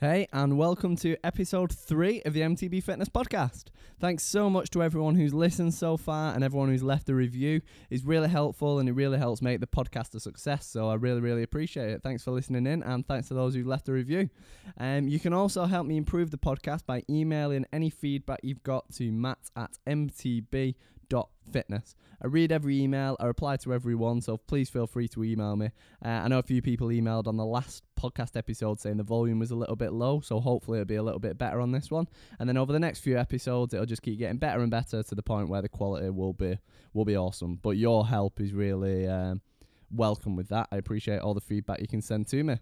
Hey, and welcome to episode three of the MTB Fitness Podcast. Thanks so much to everyone who's listened so far and everyone who's left a review. It's really helpful and it really helps make the podcast a success. So I really, really appreciate it. Thanks for listening in and thanks to those who've left a review. Um, you can also help me improve the podcast by emailing any feedback you've got to matt at mtb fitness. I read every email, I reply to everyone, so please feel free to email me. Uh, I know a few people emailed on the last podcast episode saying the volume was a little bit low, so hopefully it'll be a little bit better on this one. And then over the next few episodes, it'll just keep getting better and better to the point where the quality will be will be awesome. But your help is really um, welcome with that. I appreciate all the feedback you can send to me.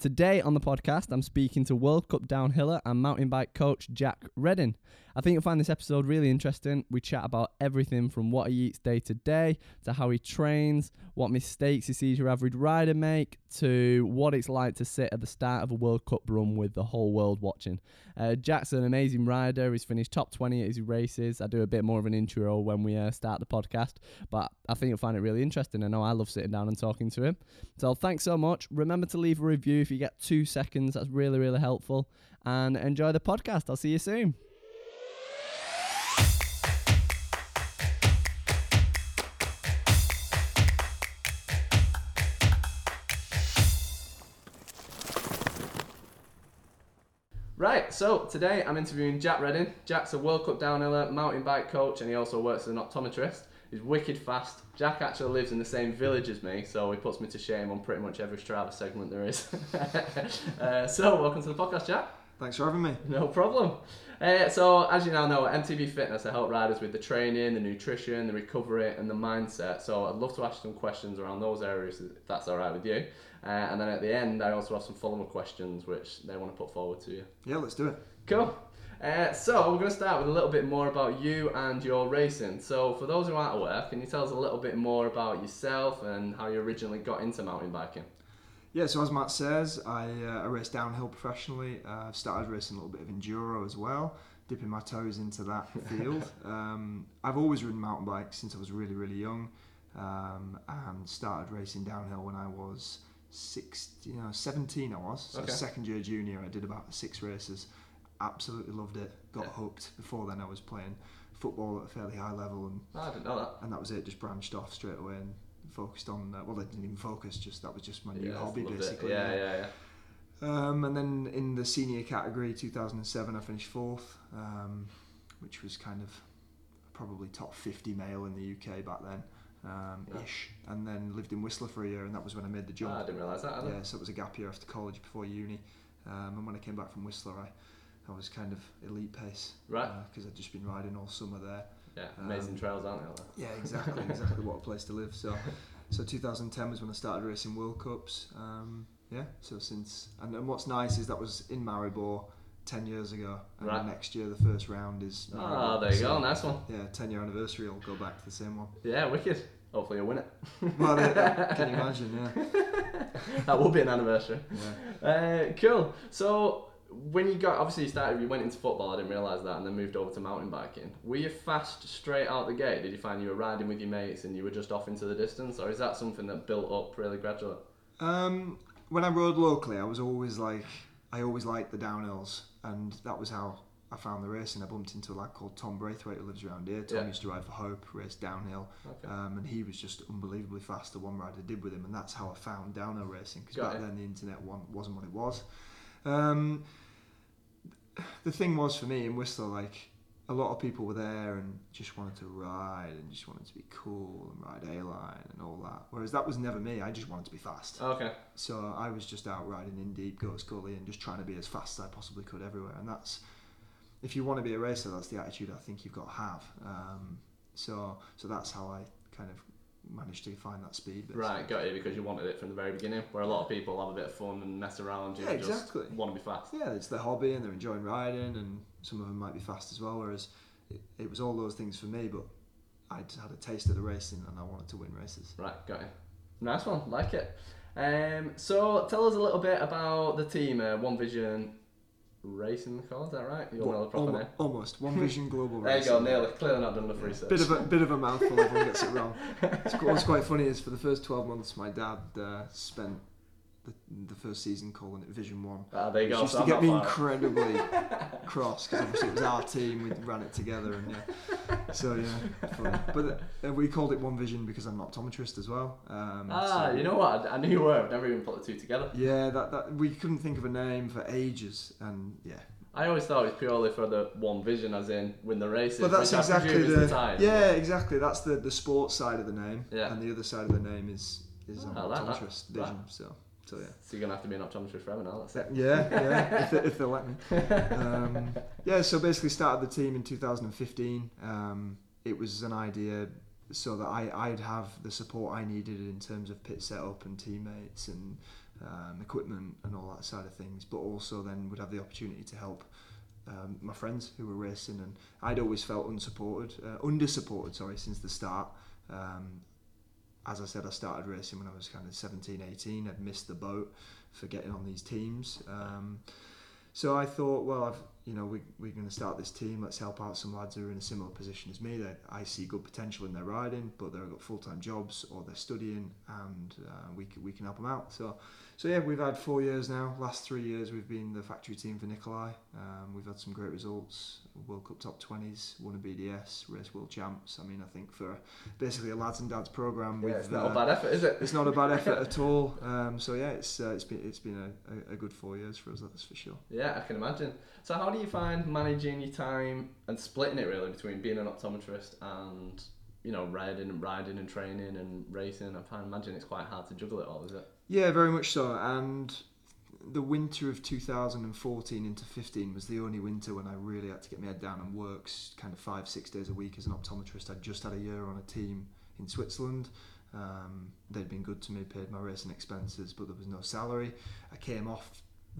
Today on the podcast, I'm speaking to World Cup downhiller and mountain bike coach Jack Redding. I think you'll find this episode really interesting. We chat about everything from what he eats day to day to how he trains, what mistakes he sees your average rider make, to what it's like to sit at the start of a World Cup run with the whole world watching. Uh, Jack's an amazing rider. He's finished top 20 at his races. I do a bit more of an intro when we uh, start the podcast, but I think you'll find it really interesting. I know I love sitting down and talking to him. So thanks so much. Remember to leave a review if you get two seconds. That's really, really helpful. And enjoy the podcast. I'll see you soon. Right, so today I'm interviewing Jack Redding. Jack's a World Cup downhiller, mountain bike coach, and he also works as an optometrist. He's wicked fast. Jack actually lives in the same village as me, so he puts me to shame on pretty much every Strava segment there is. uh, so, welcome to the podcast, Jack. Thanks for having me. No problem. Uh, so, as you now know, at MTB Fitness, I help riders with the training, the nutrition, the recovery, and the mindset. So, I'd love to ask some questions around those areas if that's all right with you. Uh, and then at the end, I also have some follow up questions which they want to put forward to you. Yeah, let's do it. Cool. Uh, so we're going to start with a little bit more about you and your racing. So for those who aren't aware, can you tell us a little bit more about yourself and how you originally got into mountain biking? Yeah, so as Matt says, I, uh, I race downhill professionally. Uh, I've started racing a little bit of enduro as well, dipping my toes into that field. um, I've always ridden mountain bikes since I was really, really young, um, and started racing downhill when I was 16, you know, 17 I was. So Okay. second year junior, I did about six races. Absolutely loved it. Got Yeah. hooked. Before then, I was playing football at a fairly high level, and Oh, I didn't know that. and that was it. Just branched off straight away and focused on. Uh, well, I didn't even focus. Just that was just my new Yeah, hobby, basically. Yeah, yeah, yeah. Um, and then in the senior category, 2007, I finished fourth, um, which was kind of probably top 50 male in the UK back then, um, Yeah. ish. And then lived in Whistler for a year, and that was when I made the jump. Ah, I didn't realise that. either. Yeah, so it was a gap year after college before uni. Um, and when I came back from Whistler, I, I was kind of elite pace. Right. Because I'd just been riding all summer there. Yeah, amazing Um, trails, aren't they? Yeah, exactly, exactly what a place to live. So, so 2010 was when I started racing World Cups. Um, yeah, so since and, and what's nice is that was in Maribor 10 years ago, and Right. next year the first round is. Oh, Maribor. there you So, go, nice one. Yeah, 10 year anniversary. will go back to the same one. Yeah, wicked. Hopefully you'll win it. Well, can you imagine? Yeah. that will be an anniversary. yeah. Uh, cool. So when you got obviously you started, you went into football. I didn't realize that, and then moved over to mountain biking. Were you fast straight out the gate? Did you find you were riding with your mates and you were just off into the distance, or is that something that built up really gradually? Um, when I rode locally, I was always like, I always liked the downhills, and that was how I found the racing. I bumped into a lad called Tom Braithwaite who lives around here. Tom Yeah. used to ride for Hope, race downhill, Okay. um, and he was just unbelievably fast. The one ride I did with him, and that's how I found downhill racing. Because back it. then the internet wasn't what it was. Um, the thing was for me in Whistler, like a lot of people were there and just wanted to ride and just wanted to be cool and ride A line and all that. Whereas that was never me. I just wanted to be fast. Okay. So I was just out riding in deep, Goats Gully, and just trying to be as fast as I possibly could everywhere. And that's, if you want to be a racer, that's the attitude I think you've got to have. Um, so, so that's how I kind of managed to find that speed. Right, got you because you wanted it from the very beginning. Where a lot of people have a bit of fun and mess around. You Yeah, just exactly. want to be fast. Yeah, it's their hobby and they're enjoying riding, and some of them might be fast as well. Whereas it, it was all those things for me, but I just had a taste of the racing and I wanted to win races. Right, got you. Nice one, like it. Um, so tell us a little bit about the team, uh, One Vision Racing Call, is that right? You all know the proper name. almost one vision global. There you go, Racing. nearly. Clearly not done enough research. Bit of a bit of a mouthful. Everyone gets it wrong. It's, what's quite funny is for the first twelve months, my dad uh, spent the, the first season calling it Vision One. Ah, there you go. used so to get me incredibly cross because obviously it was our team. We ran it together, and yeah. So yeah, funny. But uh, we called it One Vision because I'm an optometrist as well. Um, Ah, so- you know what? I, I knew you were. I've never even put the two together. Yeah, that, that we couldn't think of a name for ages, and yeah. I always thought it was purely for the one vision, as in win the races. But that's exactly the, the yeah, exactly. That's the the sports side of the name, Yeah. and the other side of the name is is Oh, an I like that. optometrist vision. So so yeah. So you're gonna have to be an optometrist forever now. That's it. Yeah, yeah, if, they, if they let me. Um, yeah, so basically started the team in 2015. Um, it was an idea so that I, I'd have the support I needed in terms of pit setup and teammates and um, equipment and all that side of things, but also then would have the opportunity to help um, my friends who were racing. And I'd always felt unsupported, uh, under-supported, sorry, since the start. Um, as I said, I started racing when I was kind of 17, 18. I'd missed the boat for getting on these teams. Um, so I thought, well, I've, you know, we, we're going to start this team. Let's help out some lads who are in a similar position as me. That I see good potential in their riding, but they've got full time jobs or they're studying, and uh, we can, we can help them out. So, so yeah, we've had four years now. Last three years, we've been the factory team for Nicolai. Um, we've had some great results. World Cup top 20s, won a BDS, race world champs. I mean, I think for basically a lads and dads program Yeah, with it's not uh, a bad effort, is it? it's not a bad effort at all. Um, so yeah, it's uh, it's been it's been a, a, good four years for us. That's for sure. Yeah, I can imagine. So how do you find managing your time and splitting it really between being an optometrist and you know riding and riding and training and racing? I find imagine it's quite hard to juggle it all, is it? Yeah, very much so. And the winter of 2014 into 15 was the only winter when I really had to get my head down and work kind of five six days a week as an optometrist. I'd just had a year on a team in Switzerland. Um, they'd been good to me, paid my racing expenses, but there was no salary. I came off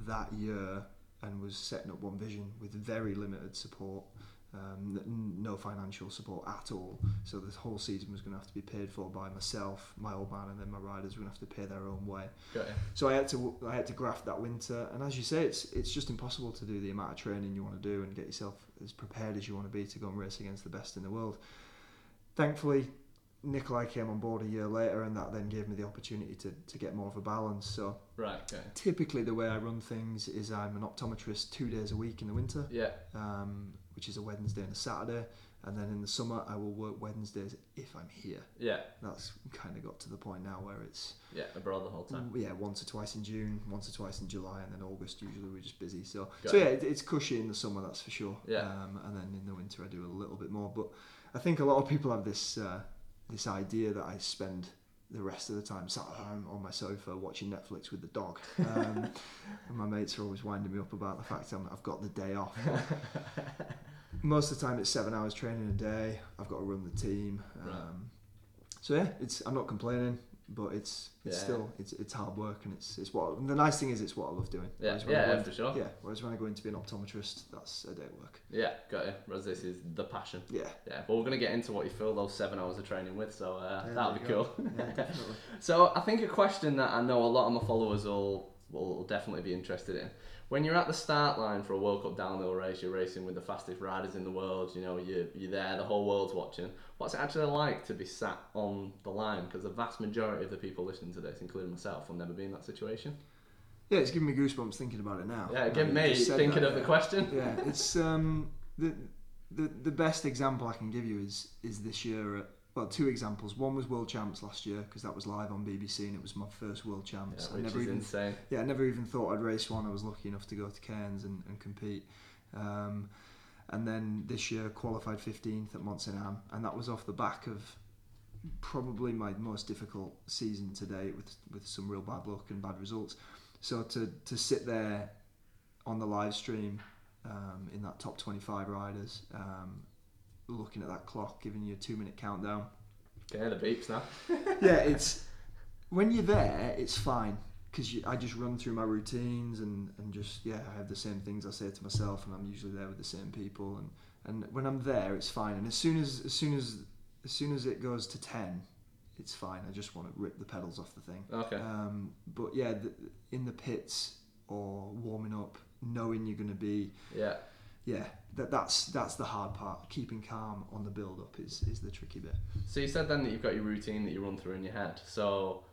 that year and was setting up One Vision with very limited support, um, no financial support at all. So this whole season was going to have to be paid for by myself, my old man, and then my riders were going to have to pay their own way. So I had to I had to graft that winter, and as you say, it's it's just impossible to do the amount of training you want to do and get yourself as prepared as you want to be to go and race against the best in the world. Thankfully, Nicolai came on board a year later, and that then gave me the opportunity to, to get more of a balance. So Right. Okay. typically, the way I run things is I'm an optometrist two days a week in the winter, Yeah. um, which is a Wednesday and a Saturday, and then in the summer I will work Wednesdays if I'm here. Yeah. That's kind of got to the point now where it's Yeah. Abroad the whole time. yeah, once or twice in June, once or twice in July, and then August. Usually we're just busy. So, Got so it. yeah, it, it's cushy in the summer, that's for sure. Yeah. Um, and then in the winter I do a little bit more. But I think a lot of people have this uh, this idea that I spend the rest of the time sat at home on my sofa watching Netflix with the dog. Um, and my mates are always winding me up about the fact I'm, I've got the day off. Most of the time it's seven hours training a day. I've got to run the team. Um, Right. So yeah, it's I'm not complaining, but it's it's Yeah. still it's it's hard work and it's it's what the nice thing is it's what I love doing. Yeah. Whereas when I Yeah. go yeah, in- for sure. yeah. Whereas when I go in to be an optometrist, that's a day of work. Yeah. Got you. Whereas this is the passion. Yeah. Yeah. But we're gonna get into what you fill those seven hours of training with, so uh, Yeah, that'll be go. cool. Yeah, definitely. So I think a question that I know a lot of my followers will will definitely be interested in. When you're at the start line for a World Cup downhill race, you're racing with the fastest riders in the world. You know, you're, you're there, the whole world's watching. What's it actually like to be sat on the line? Because the vast majority of the people listening to this, including myself, will never be in that situation. Yeah, it's giving me goosebumps thinking about it now. Yeah, give me thinking that, of the question. yeah, it's um the the the best example I can give you is is this year. At, well, two examples. One was World Champs last year because that was live on BBC and it was my first World Champs. Yeah, I never is even insane. yeah, I never even thought I'd race one. I was lucky enough to go to Cairns and, and compete. Um, and then this year qualified 15th at Mont Saint Anne, and that was off the back of probably my most difficult season to date with with some real bad luck and bad results. So to to sit there on the live stream um, in that top 25 riders, um, looking at that clock, giving you a two minute countdown, Okay, the beeps now. yeah, it's when you're there, it's fine because I just run through my routines and, and just yeah, I have the same things I say to myself, and I'm usually there with the same people, and, and when I'm there, it's fine. And as soon as as soon as as soon as it goes to ten, it's fine. I just want to rip the pedals off the thing. Okay. Um, but yeah, the, in the pits or warming up, knowing you're going to be Yeah. Yeah, that that's that's the hard part. Keeping calm on the build up is is the tricky bit. So you said then that you've got your routine that you run through in your head. So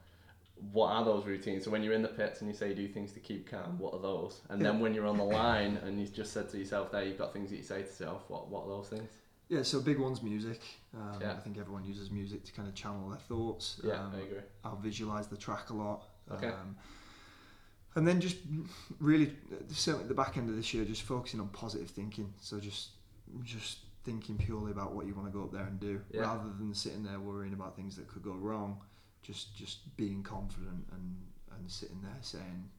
what are those routines? So when you're in the pits and you say you do things to keep calm, what are those? And then when you're on the line and you just said to yourself there, you've got things that you say to yourself. What what are those things? Yeah, so big one's music. Um, Yeah. I think everyone uses music to kind of channel their thoughts. Yeah, Um, I agree. I'll visualize the track a lot. Okay. Um, and then just really, certainly at the back end of this year, just focusing on positive thinking. So just, just thinking purely about what you want to go up there and do, Yeah. rather than sitting there worrying about things that could go wrong. Just, just being confident and and sitting there saying,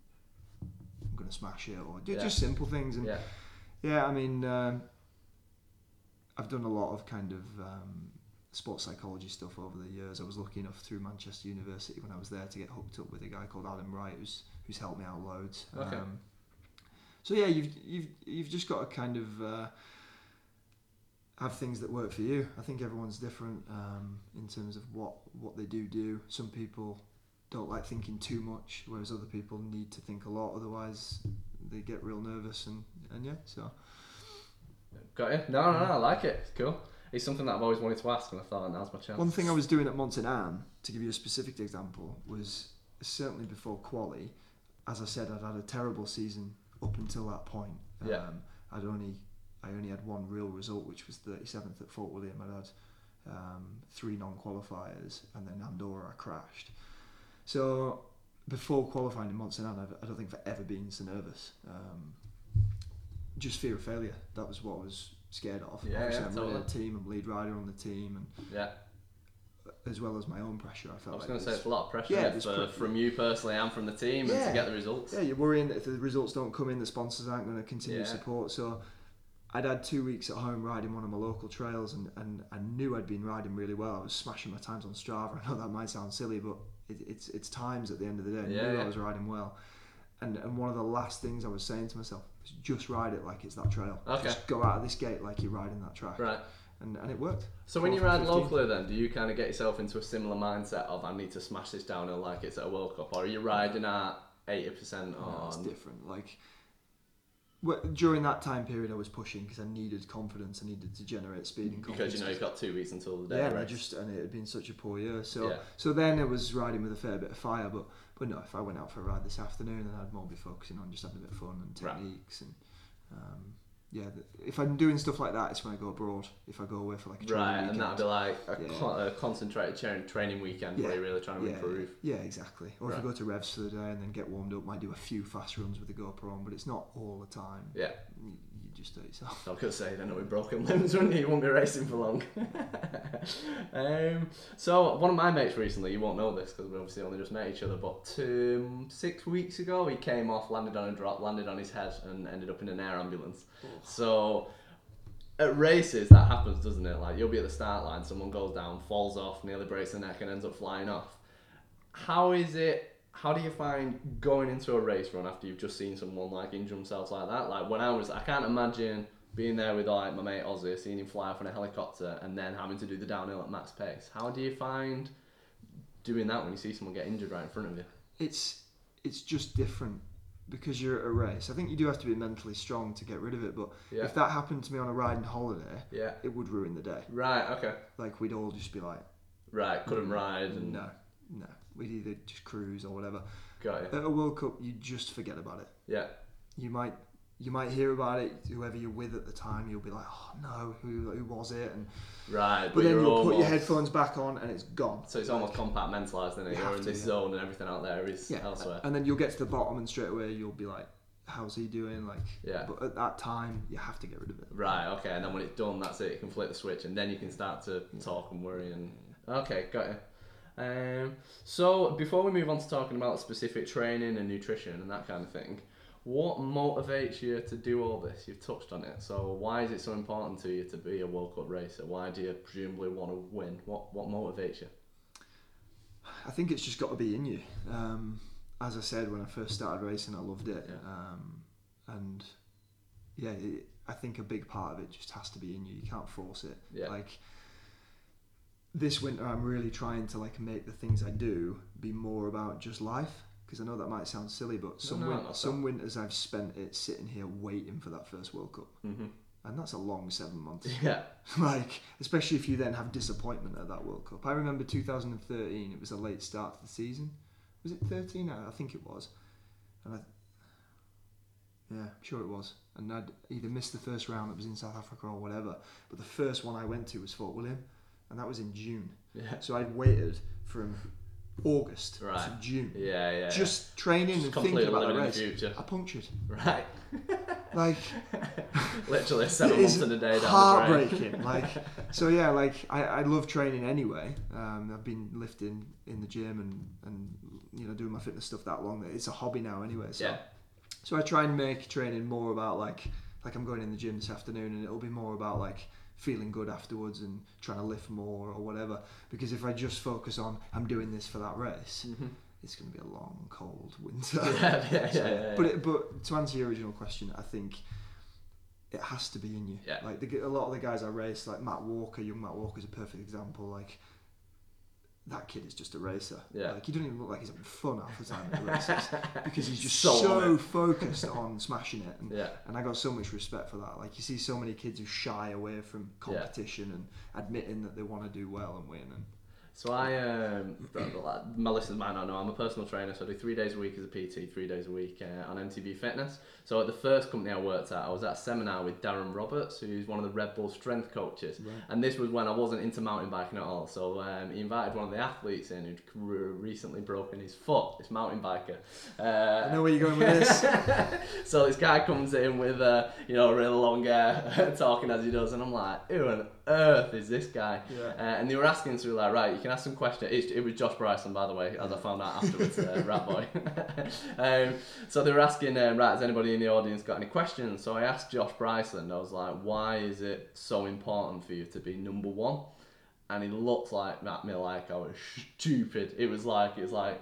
"I'm going to smash it," or do Yeah. just simple things. And Yeah. yeah, I mean, um, I've done a lot of kind of um, sports psychology stuff over the years. I was lucky enough through Manchester University when I was there to get hooked up with a guy called Adam Wright, who's who's helped me out loads. Okay. Um, so yeah, you've you've you've just got to kind of uh, have things that work for you. I think everyone's different um, in terms of what what they do do. Some people don't like thinking too much, whereas other people need to think a lot. Otherwise, they get real nervous and and yeah. So Got you? No, no, no. I like it. It's cool. It's something that I've always wanted to ask, and I thought now's my chance. One thing I was doing at Mont Saint Anne, to give you a specific example, was certainly before quali. As I said, I'd had a terrible season up until that point. Yeah. Um, I'd only I only had one real result, which was 37th at Fort William. I'd had um, three non-qualifiers, and then Andorra I crashed. So before qualifying in Mont Saint Anne, I don't think I've ever been so nervous. Um, just fear of failure. That was what was scared of. Yeah, Obviously, yeah, I'm running a totally. team. I'm lead rider on the team, and Yeah. as well as my own pressure. I I felt was like going to say it's a lot of pressure Yeah, yeah, for, from you personally and from the team and to get the results. yeah, you're worrying that if the results don't come in, the sponsors aren't going to continue Yeah. support. So I'd had two weeks at home riding one of my local trails, and, and I knew I'd been riding really well. I was smashing my times on Strava. I know that might sound silly, but it, it's it's times at the end of the day. I Yeah, knew yeah. I was riding well. And, and one of the last things I was saying to myself was just ride it like it's that trail. Okay. Just go out of this gate like you're riding that track. Right. And, and it worked. So when you ride 15. locally, then do you kind of get yourself into a similar mindset of I need to smash this downhill like it's at a World Cup, or are you riding at eighty percent No, it's different. Like wh- during that time period, I was pushing because I needed confidence. I needed to generate speed and confidence. Because you know you've got two weeks until the day. yeah, and I just and it had been such a poor year. So Yeah. so then it was riding with a fair bit of fire. But but no, if I went out for a ride this afternoon, then I'd more be focusing on just having a bit of fun and Right. techniques and. Um, yeah, if I'm doing stuff like that, it's when I go abroad. If I go away for like a training Right, and weekend. that'd be like a, Yeah. con- a concentrated tra- training weekend where Yeah. you're really trying to yeah, improve. Yeah, exactly. Or if I go to revs for the day and then get warmed up, might do a few fast runs with the GoPro on, but it's not all the time. Yeah. You, you just do it yourself. I was gonna say, then with broken limbs, wouldn't you? You won't be racing for long. um, so one of my mates recently, you won't know this because we obviously only just met each other, but um, six weeks ago he came off, landed on a drop, landed on his head, and ended up in an air ambulance. So at races that happens, doesn't it? Like you'll be at the start line, someone goes down, falls off, nearly breaks their neck, and ends up flying off. How is it? How do you find going into a race run after you've just seen someone like injure themselves like that? Like when I was, I can't imagine being there with like my mate Ozzy, seeing him fly off in a helicopter, and then having to do the downhill at max pace. How do you find doing that when you see someone get injured right in front of you? It's it's just different because you're at a race. I think you do have to be mentally strong to get rid of it. But Yeah. if that happened to me on a riding holiday, Yeah. it would ruin the day. Right. Okay. Like we'd all just be like, Right. Couldn't mm, ride and no, no. We'd either just cruise or whatever. got you. At a World Cup, you just forget about it. Yeah. You might you might hear about it. Whoever you're with at the time, you'll be like, oh no, who who was it? And Right. but then you're you'll put your headphones back on and it's gone. So it's almost compartmentalised, isn't it? You You're in to, this yeah. zone and everything out there is Yeah, elsewhere. and then you'll get to the bottom and straight away you'll be like, how's he doing? Like, Yeah. But at that time, you have to get rid of it. Right, okay, and then when it's done, that's it. You can flip the switch, and then you can start to talk and worry. And okay, got you. Um, so before we move on to talking about specific training and nutrition and that kind of thing, what motivates you to do all this? You've touched on it. So why is it so important to you to be a World Cup racer? Why do you presumably want to win? What what motivates you? I think it's just got to be in you. Um, as I said when I first started racing, I loved it, Yeah. um, and yeah, it, I think a big part of it just has to be in you. You can't force it. Yeah. Like this winter, I'm really trying to like make the things I do be more about just life. Because I know that might sound silly, but some no, win- some winters I've spent it sitting here waiting for that first World Cup, hmm and that's a long seven months. Yeah. like especially if you then have disappointment at that World Cup. I remember 2013; it was a late start to the season. was it 13? I I think it was, and I, yeah, I'm sure it was. And I'd either missed the first round that was in South Africa or whatever, but the first one I went to was Fort William, and that was in June. Yeah. So I'd waited from August to June, Yeah, yeah. just training Just and thinking about the race. the future. I punctured. Right. Like Literally seven it months in a day down heartbreaking. like so, yeah. Like I, I love training anyway. Um, I've been lifting in the gym and and you know doing my fitness stuff that long that it's a hobby now anyway. So Yeah. so I try and make training more about like like I'm going in the gym this afternoon and it'll be more about like feeling good afterwards and trying to lift more or whatever. Because if I just focus on I'm doing this for that race, Mhm. it's going to be a long, cold winter. Yeah, yeah, yeah, So- yeah, yeah. But it, but to answer your original question, I think it has to be in you. Yeah. Like the, a lot of the guys I race, like Matt Walker, young Matt Walker is a perfect example. Like that kid is just a racer. Yeah. Like he doesn't even look like he's having fun half the time at the races because he's just So so, on focused on smashing it. And, Yeah. and I got so much respect for that. Like you see so many kids who shy away from competition and admitting that they want to do well and win. And So I, um, my listeners might not know, I'm a personal trainer, so I do three days a week as a PT, three days a week uh, on MTB Fitness. So at the first company I worked at, I was at a seminar with Darren Roberts, who's one of the Red Bull strength coaches. Right. And this was when I wasn't into mountain biking at all. So um, he invited one of the athletes in who'd recently broken his foot, this mountain biker. Uh, I know where you're going with this. so this guy comes in with uh, you know really long hair, talking as he does, and I'm like, on earth is this guy? Yeah. Uh, and they were asking, so we were like, right, you can ask some questions. It, it was Josh Bryceland, by the way, as I found out afterwards, uh, rat boy. um, so they were asking, um, right, has anybody in the audience got any questions? So I asked Josh Bryceland, I was like, why is it so important for you to be number one? And he looked like at me like I was stupid. It was like, it was like,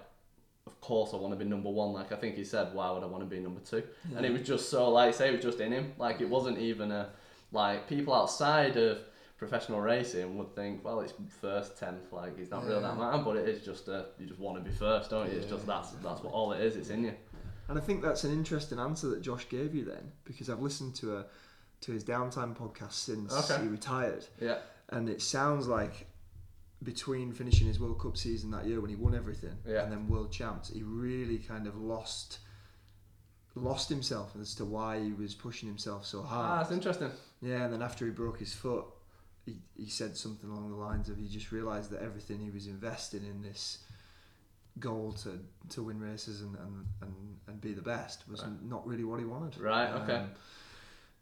of course I want to be number one. Like I think he said, why would I want to be number two? And it was just so, like, say, it was just in him. Like it wasn't even a, like people outside of professional racing would think, well, it's first, tenth, like it's not really that Yeah. matter. But it is just a, you just want to be first, don't you? It's just that's that's what all it is. It's in you. And I think that's an interesting answer that Josh gave you then, because I've listened to a to his downtime podcast since Okay. he retired, Yeah. and it sounds like between finishing his World Cup season that year when he won everything Yeah. and then World Champs, he really kind of lost lost himself as to why he was pushing himself so hard. Ah, hard. that's interesting. Yeah, and then after he broke his foot, he, he said something along the lines of he just realised that everything he was investing in this goal to, to win races and, and, and, and be the best was Right. not really what he wanted. Right, okay. Um,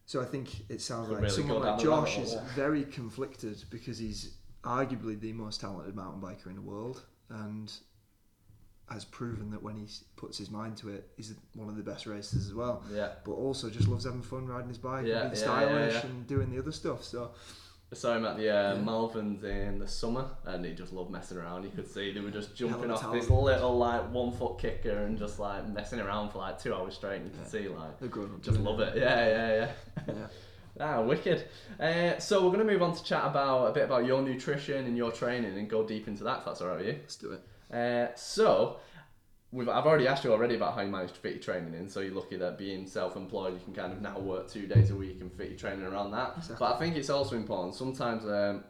so I think it sounds like really someone like Josh is very conflicted because he's arguably the most talented mountain biker in the world and has proven that when he puts his mind to it, he's one of the best racers as well Yeah. but also just loves having fun riding his bike Yeah, and being yeah, stylish yeah. and doing the other stuff. So I saw him at the uh, Yeah. Malverns in the summer, and he just loved messing around. You could see they were just jumping off this little like one foot kicker and just like messing around for like two hours straight. And you could Yeah. see like they're grown up. just love it. Yeah, yeah, yeah. Yeah. Ah, wicked. Uh, so we're going to move on to chat about a bit about your nutrition and your training and go deep into that. If that's all right with you. Let's do it. Uh, so, we've, I've already asked you already about how you managed to fit your training in. So you're lucky that being self-employed, you can kind of now work two days a week and fit your training around that. Exactly. But I think it's also important. Sometimes um,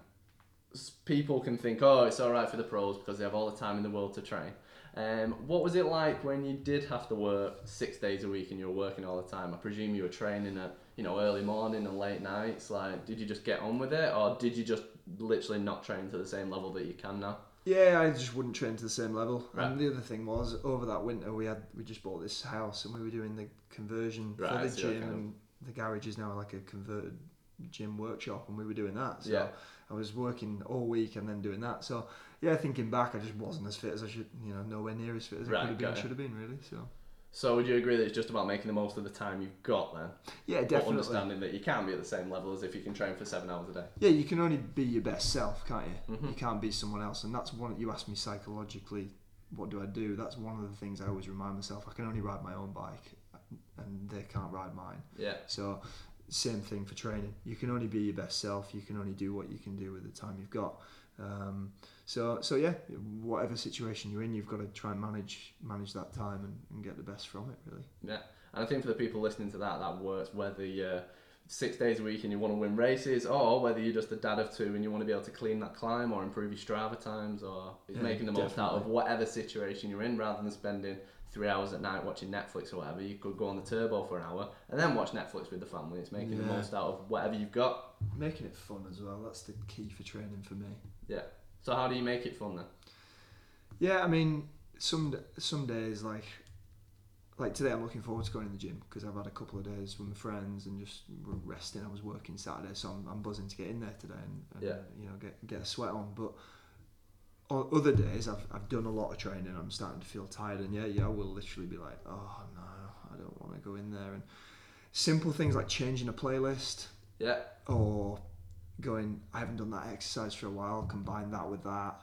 people can think, oh, it's all right for the pros because they have all the time in the world to train. Um, what was it like when you did have to work six days a week and you were working all the time? I presume you were training at you know early morning and late nights. Like, did you just get on with it, or did you just literally not train to the same level that you can now? Yeah, I just wouldn't train to the same level. Right. And the other thing was, over that winter, we had we just bought this house and we were doing the conversion Right, for the gym, and the garage is now like a converted gym workshop, and we were doing that. So Yeah. I was working all week and then doing that. So yeah, thinking back, I just wasn't as fit as I should. You know, nowhere near as fit as Right, I could have been, should have been, really. So So would you agree that it's just about making the most of the time you've got then? yeah, But definitely. understanding that you can't be at the same level as if you can train for seven hours a day. Yeah, you can only be your best self, can't you? Mhm. You can't be someone else, and that's one. You asked me psychologically, what do I do? That's one of the things I always remind myself. I can only ride my own bike, and they can't ride mine. Yeah. So, same thing for training. You can only be your best self. You can only do what you can do with the time you've got. Um, so, so yeah, whatever situation you're in, you've got to try and manage manage that time and, and get the best from it. Really. Yeah. And I think for the people listening to that, that works whether you're six days a week and you want to win races, or whether you're just a dad of two and you want to be able to clean that climb or improve your Strava times, or Yeah, making the most out of whatever situation you're in, rather than spending three hours at night watching Netflix or whatever. You could go on the turbo for an hour and then watch Netflix with the family. It's making the most out of whatever you've got. Making it fun as well. That's the key for training for me. Yeah. So how do you make it fun then? Yeah, I mean, some some days like like today, I'm looking forward to going in the gym because I've had a couple of days with my friends and just resting. I was working Saturday, so I'm, I'm buzzing to get in there today and, and Yeah. you know get get a sweat on. But o- other days, I've I've done a lot of training. I'm starting to feel tired, and yeah, yeah, I will literally be like, oh no, I don't want to go in there. And simple things like changing a playlist Yeah. or going I haven't done that exercise for a while combine that with that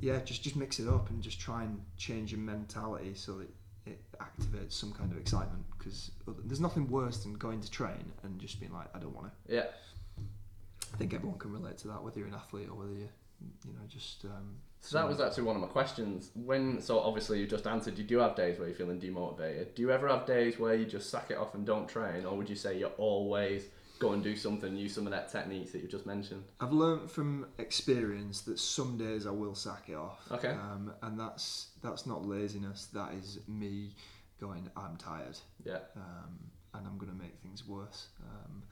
yeah just just mix it up and just try and change your mentality so that it activates some kind of excitement because there's nothing worse than going to train and just being like I don't want to Yeah. I think everyone can relate to that whether you're an athlete or whether you you know just um, So that was actually one of my questions. When so obviously you just answered you do have days where you're feeling demotivated. Do you ever have days where you just sack it off and don't train, or would you say you're always go and do something, use some of that techniques that you've just mentioned? I've learned from experience that some days I will sack it off Okay. um, and that's that's not laziness that is me going I'm tired Yeah. um, and I'm going to make things worse. Um,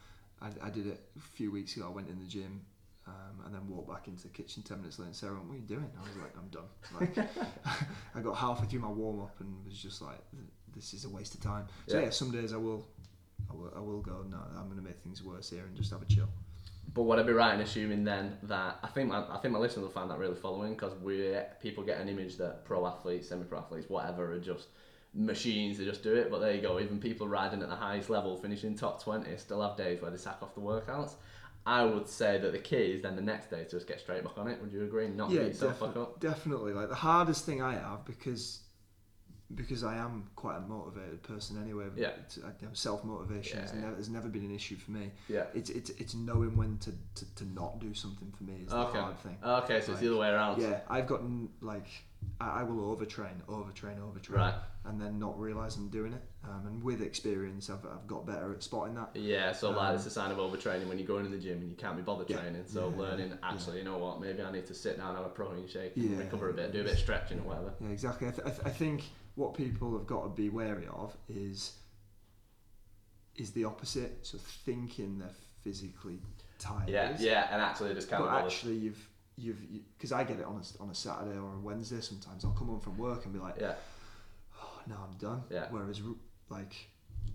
I, I did it a few weeks ago. I went in the gym um, and then walked back into the kitchen 10 minutes later and Sarah went, What are you doing? I was like, I'm done. Like, I got halfway through my warm up and was just like, This is a waste of time. So, Yeah. yeah, some days I will. I will, I will go, no, I'm going to make things worse here and just have a chill. But would I be right in assuming then that I think my, I think my listeners will find that really following because we people get an image that pro athletes, semi-pro athletes, whatever, are just machines. They just do it. But there you go. Even people riding at the highest level, finishing top twenty, still have days where they sack off the workouts. I would say that the key is then the next day to just get straight back on it. Would you agree? Not beat yourself defi- up. definitely. Like the hardest thing I have because because I am quite a motivated person anyway. Yeah. it's- you know, self motivation has, Yeah, yeah. never, has never been an issue for me. Yeah. It's it's it's knowing when to, to, to not do something for me is the hard thing. Okay, so it's the other way around. Yeah, I've gotten like I, I will overtrain, overtrain, overtrain, Right. and then not realize I'm doing it. Um, and with experience, I've, I've got better at spotting that. Yeah, so like Um, it's a sign of overtraining when you go into the gym and you can't be bothered Yeah. training. So Yeah, learning, yeah. actually, you know what? Maybe I need to sit down, have a protein shake, and Yeah. recover a bit, do a bit of stretching or whatever. Yeah, exactly. I, th- I, th- I think what people have got to be wary of is is the opposite. So thinking they're physically tired. Yeah, yeah, and actually just can't but bothered. actually you've you've because I get it on a, on a Saturday or a Wednesday sometimes. I'll come home from work and be like, Yeah, oh, now I'm done. Yeah. Whereas like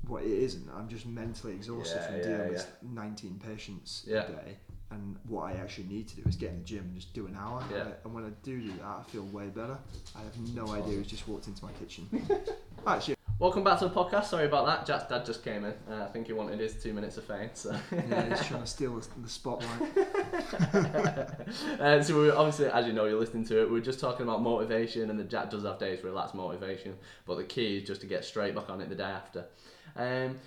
what it isn't, I'm just mentally exhausted Yeah, from dealing yeah. with 19 patients Yeah. a day. And what I actually need to do is get in the gym and just do an hour. Yeah. And when I do do that, I feel way better. I have no idea who's just walked into my kitchen. actually, Welcome back to the podcast. Sorry about that. Jack's dad just came in. Uh, I think he wanted his two minutes of fame. So, yeah, he's trying to steal the, the spotlight. uh, so we obviously, as you know, you're listening to it. We are just talking about motivation, and the Jack does have days where he lacks motivation. But the key is just to get straight back on it the day after. Um,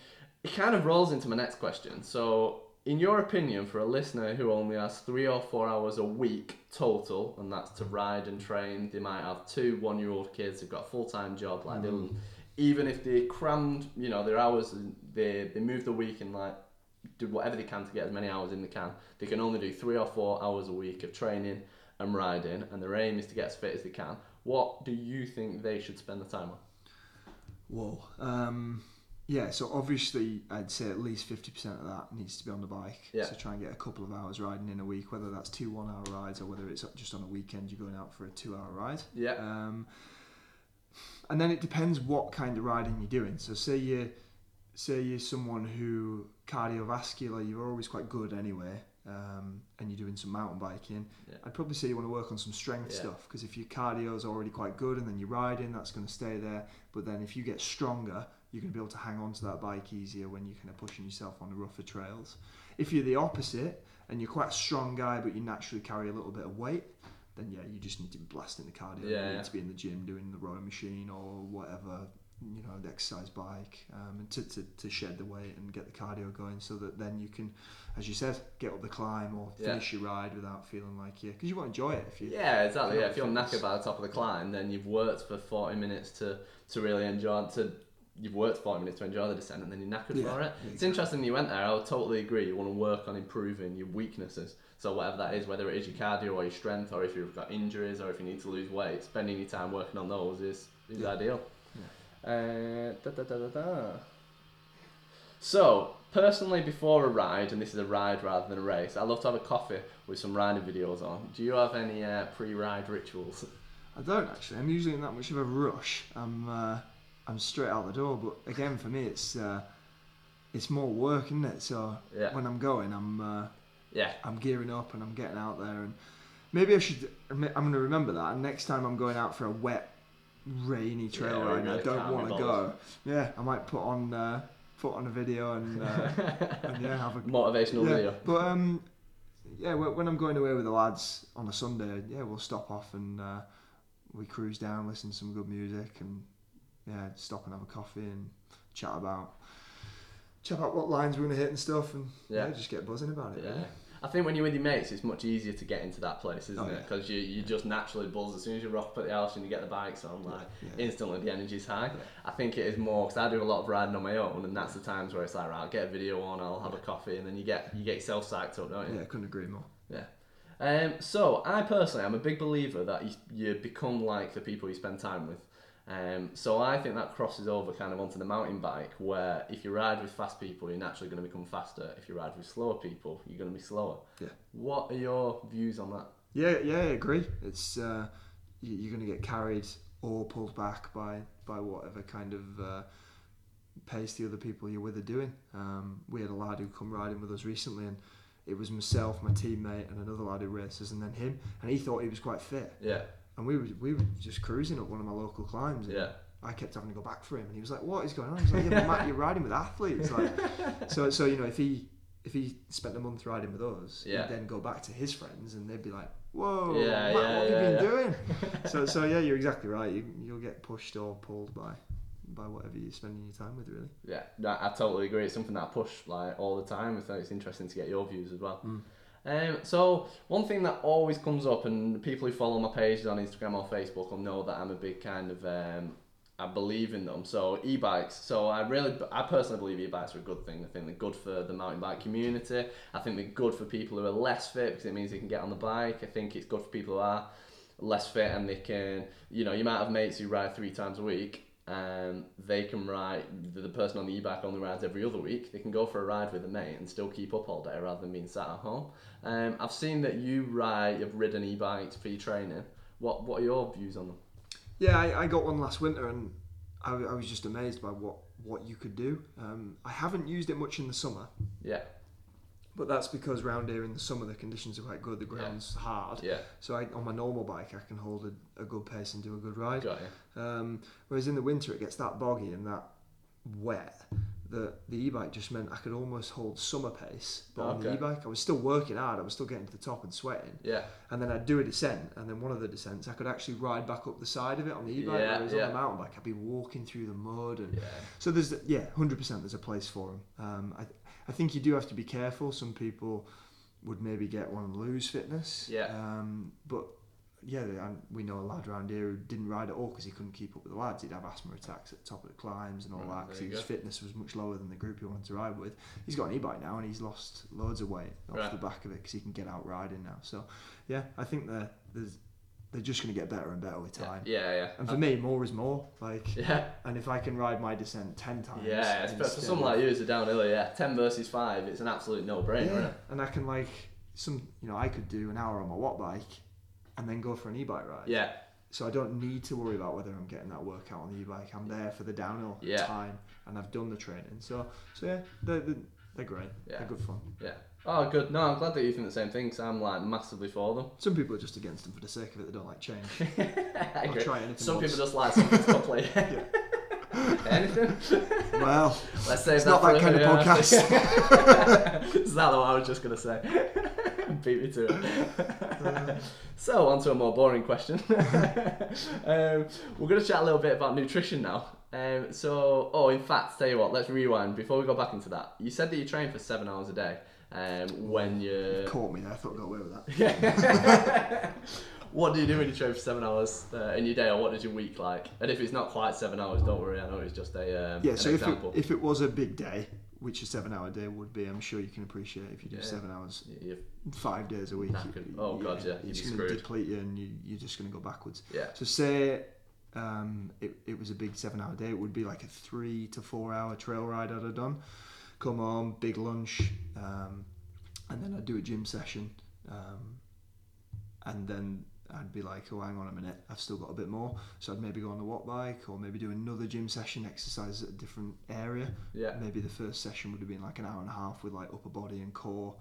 it kind of rolls into my next question. So, in your opinion, for a listener who only has three or four hours a week total, and that's to ride and train, they might have two one-year-old kids. They've got a full-time job, like Dylan. Even if they crammed, you know, their hours, they they move the week and like do whatever they can to get as many hours in they can. They can only do three or four hours a week of training and riding, and their aim is to get as fit as they can. What do you think they should spend the time on? Whoa. Um, yeah, so obviously I'd say at least 50% of that needs to be on the bike. Yeah. So try and get a couple of hours riding in a week, whether that's two one hour rides or whether it's just on a weekend you're going out for a two hour ride. Yeah, Um, and then it depends what kind of riding you're doing. So say you say you're someone who cardiovascular, you're always quite good anyway, um, and you're doing some mountain biking. Yeah. I'd probably say you want to work on some strength Yeah. stuff because if your cardio is already quite good and then you're riding, that's going to stay there. But then if you get stronger, you're going to be able to hang on to that bike easier when you're kind of pushing yourself on the rougher trails. If you're the opposite and you're quite a strong guy but you naturally carry a little bit of weight, then yeah, you just need to be blasting the cardio. Yeah, you yeah. need to be in the gym doing the rowing machine or whatever, you know, the exercise bike, um, and to, to, to shed the weight and get the cardio going so that then you can, as you said, get up the climb or Yeah. finish your ride without feeling like you, because you won't enjoy it if you. yeah, exactly. Yeah, if you're knackered by the top of the climb, then you've worked for forty minutes to to really enjoy to you've worked 40 minutes to enjoy the descent and then you're knackered Yeah, for it. yeah, It's interesting you went there. I would totally agree. You want to work on improving your weaknesses. So whatever that is, whether it is your cardio or your strength, or if you've got injuries, or if you need to lose weight, spending your time working on those is is Yeah. ideal. Uh, da, da, da, da, da. So personally, before a ride, and this is a ride rather than a race, I love to have a coffee with some riding videos on. Do you have any uh, pre-ride rituals? I don't actually. I'm usually in that much of a rush. I'm uh, I'm straight out the door. But again, for me, it's uh, it's more work, isn't it? So Yeah. when I'm going, I'm uh, Yeah. I'm gearing up and I'm getting out there. And maybe I should. I'm going to remember that. And next time I'm going out for a wet, rainy trail Yeah, ride, and I don't want to go. Yeah, I might put on uh, put on a video and, uh, and yeah, have a Motivational yeah, video. But um, yeah, when I'm going away with the lads on a Sunday, yeah, we'll stop off and uh, we cruise down, listen to some good music, and yeah, stop and have a coffee and chat about chat about what lines we're gonna hit and stuff, and yeah, Yeah. just get buzzing about it. Yeah. really. I think when you're with your mates, it's much easier to get into that place, isn't Oh, it? yeah. Because you, you just naturally buzz as soon as you rock up at the house and you get the bikes on, like Yeah. instantly the energy's high. Yeah. I think it is more because I do a lot of riding on my own, and that's the times where it's like, right, I'll get a video on, I'll have a coffee, and then you get you get yourself psyched up, don't you? Yeah, couldn't agree more. Um, so I personally, I'm a big believer that you, you become like the people you spend time with. Um, so I think that crosses over kind of onto the mountain bike, where if you ride with fast people, you're naturally going to become faster. If you ride with slower people, you're going to be slower. Yeah. What are your views on that? Yeah, yeah, I agree. It's uh, you- you're going to get carried or pulled back by by whatever kind of uh, pace the other people you're with are doing. Um, we had a lad who come riding with us recently, and it was myself, my teammate, and another lad who races, and then him, and he thought he was quite fit, Yeah, and we were we were just cruising up one of my local climbs. and yeah, I kept having to go back for him, and he was like, "What is going on?" He's like, "Yeah, Matt, you're riding with athletes." Like, so, so you know, if he if he spent a month riding with us, Yeah. he'd then go back to his friends, and they'd be like, "Whoa, Yeah, Matt, yeah, what have you been doing?" so, so yeah, you're exactly right. You you'll get pushed or pulled by by whatever you're spending your time with, really. yeah. I totally agree. It's something that I push like all the time. So it's interesting to get your views as well. Mm. Um, so one thing that always comes up, and people who follow my pages on Instagram or Facebook will know that I'm a big kind of um, I believe in them. So e-bikes. So I really, I personally believe e-bikes are a good thing. I think they're good for the mountain bike community. I think they're good for people who are less fit because it means they can get on the bike. I think it's good for people who are less fit and they can, you know, you might have mates who ride three times a week. And they can ride. The the person on the e-bike only rides every other week. They can go for a ride with a mate and still keep up all day rather than being sat at home. Um, I've seen that you ride, you've ridden e-bikes for your training. What What are your views on them? Yeah, I, I got one last winter, and I, I was just amazed by what what you could do. Um, I haven't used it much in the summer, Yeah, but that's because round here in the summer the conditions are quite good. The ground's hard. yeah, So I, on my normal bike, I can hold a, a good pace and do a good ride. got you. Um, whereas in the winter, it gets that boggy and that wet that the e-bike just meant I could almost hold summer pace. But on the e-bike, I was still working hard. I was still getting to the top and sweating. Yeah, And then I'd do a descent, and then one of the descents, I could actually ride back up the side of it on the e-bike. Yeah, whereas yeah. on the mountain bike, I'd be walking through the mud and yeah, so there's yeah, hundred percent. There's a place for them. Um, I I think you do have to be careful. Some people would maybe get one and lose fitness. Yeah. Um, but yeah, and we know a lad around here who didn't ride at all because he couldn't keep up with the lads. He'd have asthma attacks at the top of the climbs and all Right, that because his go. fitness was much lower than the group he wanted to ride with. He's got an e-bike now and he's lost loads of weight off Right. the back of it because he can get out riding now. So yeah, I think there's they're just going to get better and better with time. yeah, yeah. And for me, more is more. Like, yeah, and if I can ride my descent ten times, yeah. But for someone like you as a downhill, yeah, ten versus five, it's an absolute no-brainer. yeah, and I can like some, you know, I could do an hour on my watt bike, and then go for an e-bike ride. Yeah, So I don't need to worry about whether I'm getting that workout on the e-bike. I'm there for the downhill Yeah. time, and I've done the training. So, so yeah, they're, they're, they're great. Yeah. They're good fun. yeah. Oh, good. No, I'm glad that you think the same thing. Cause I'm like massively for them. Some people are just against them for the sake of it. They don't like change. I I'll agree. try anything. Some once. people just like something to play. Anything? Well, Let's say It's that not for that kind of another- podcast. Is that what I was just gonna say? Beat me to it. so on to a more boring question. um, we're gonna chat a little bit about nutrition now. Um, so, oh, in fact, tell you what, let's rewind before we go back into that. You said that you train for seven hours a day. Um, when you caught me there. I thought I got away with that. what do you do when you train for seven hours uh, in your day, or what is your week like? And if it's not quite seven hours, don't worry. I know it's just a um, Yeah, so if it, if it was a big day, which a seven hour day would be, I'm sure you can appreciate if you do Yeah. seven hours You- five days a week. Knackered. Oh, God, yeah, you'd It's going to deplete you and you, you're just going to go backwards. yeah, So say um, it, it was a big seven hour day, it would be like a three to four hour trail ride I'd have done. Come home, big lunch, um, and then I'd do a gym session. Um, and then I'd be like, oh, hang on a minute, I've still got a bit more. So I'd maybe go on the watt bike or maybe do another gym session, exercise at a different area. yeah, Maybe the first session would have been like an hour and a half with like upper body and core.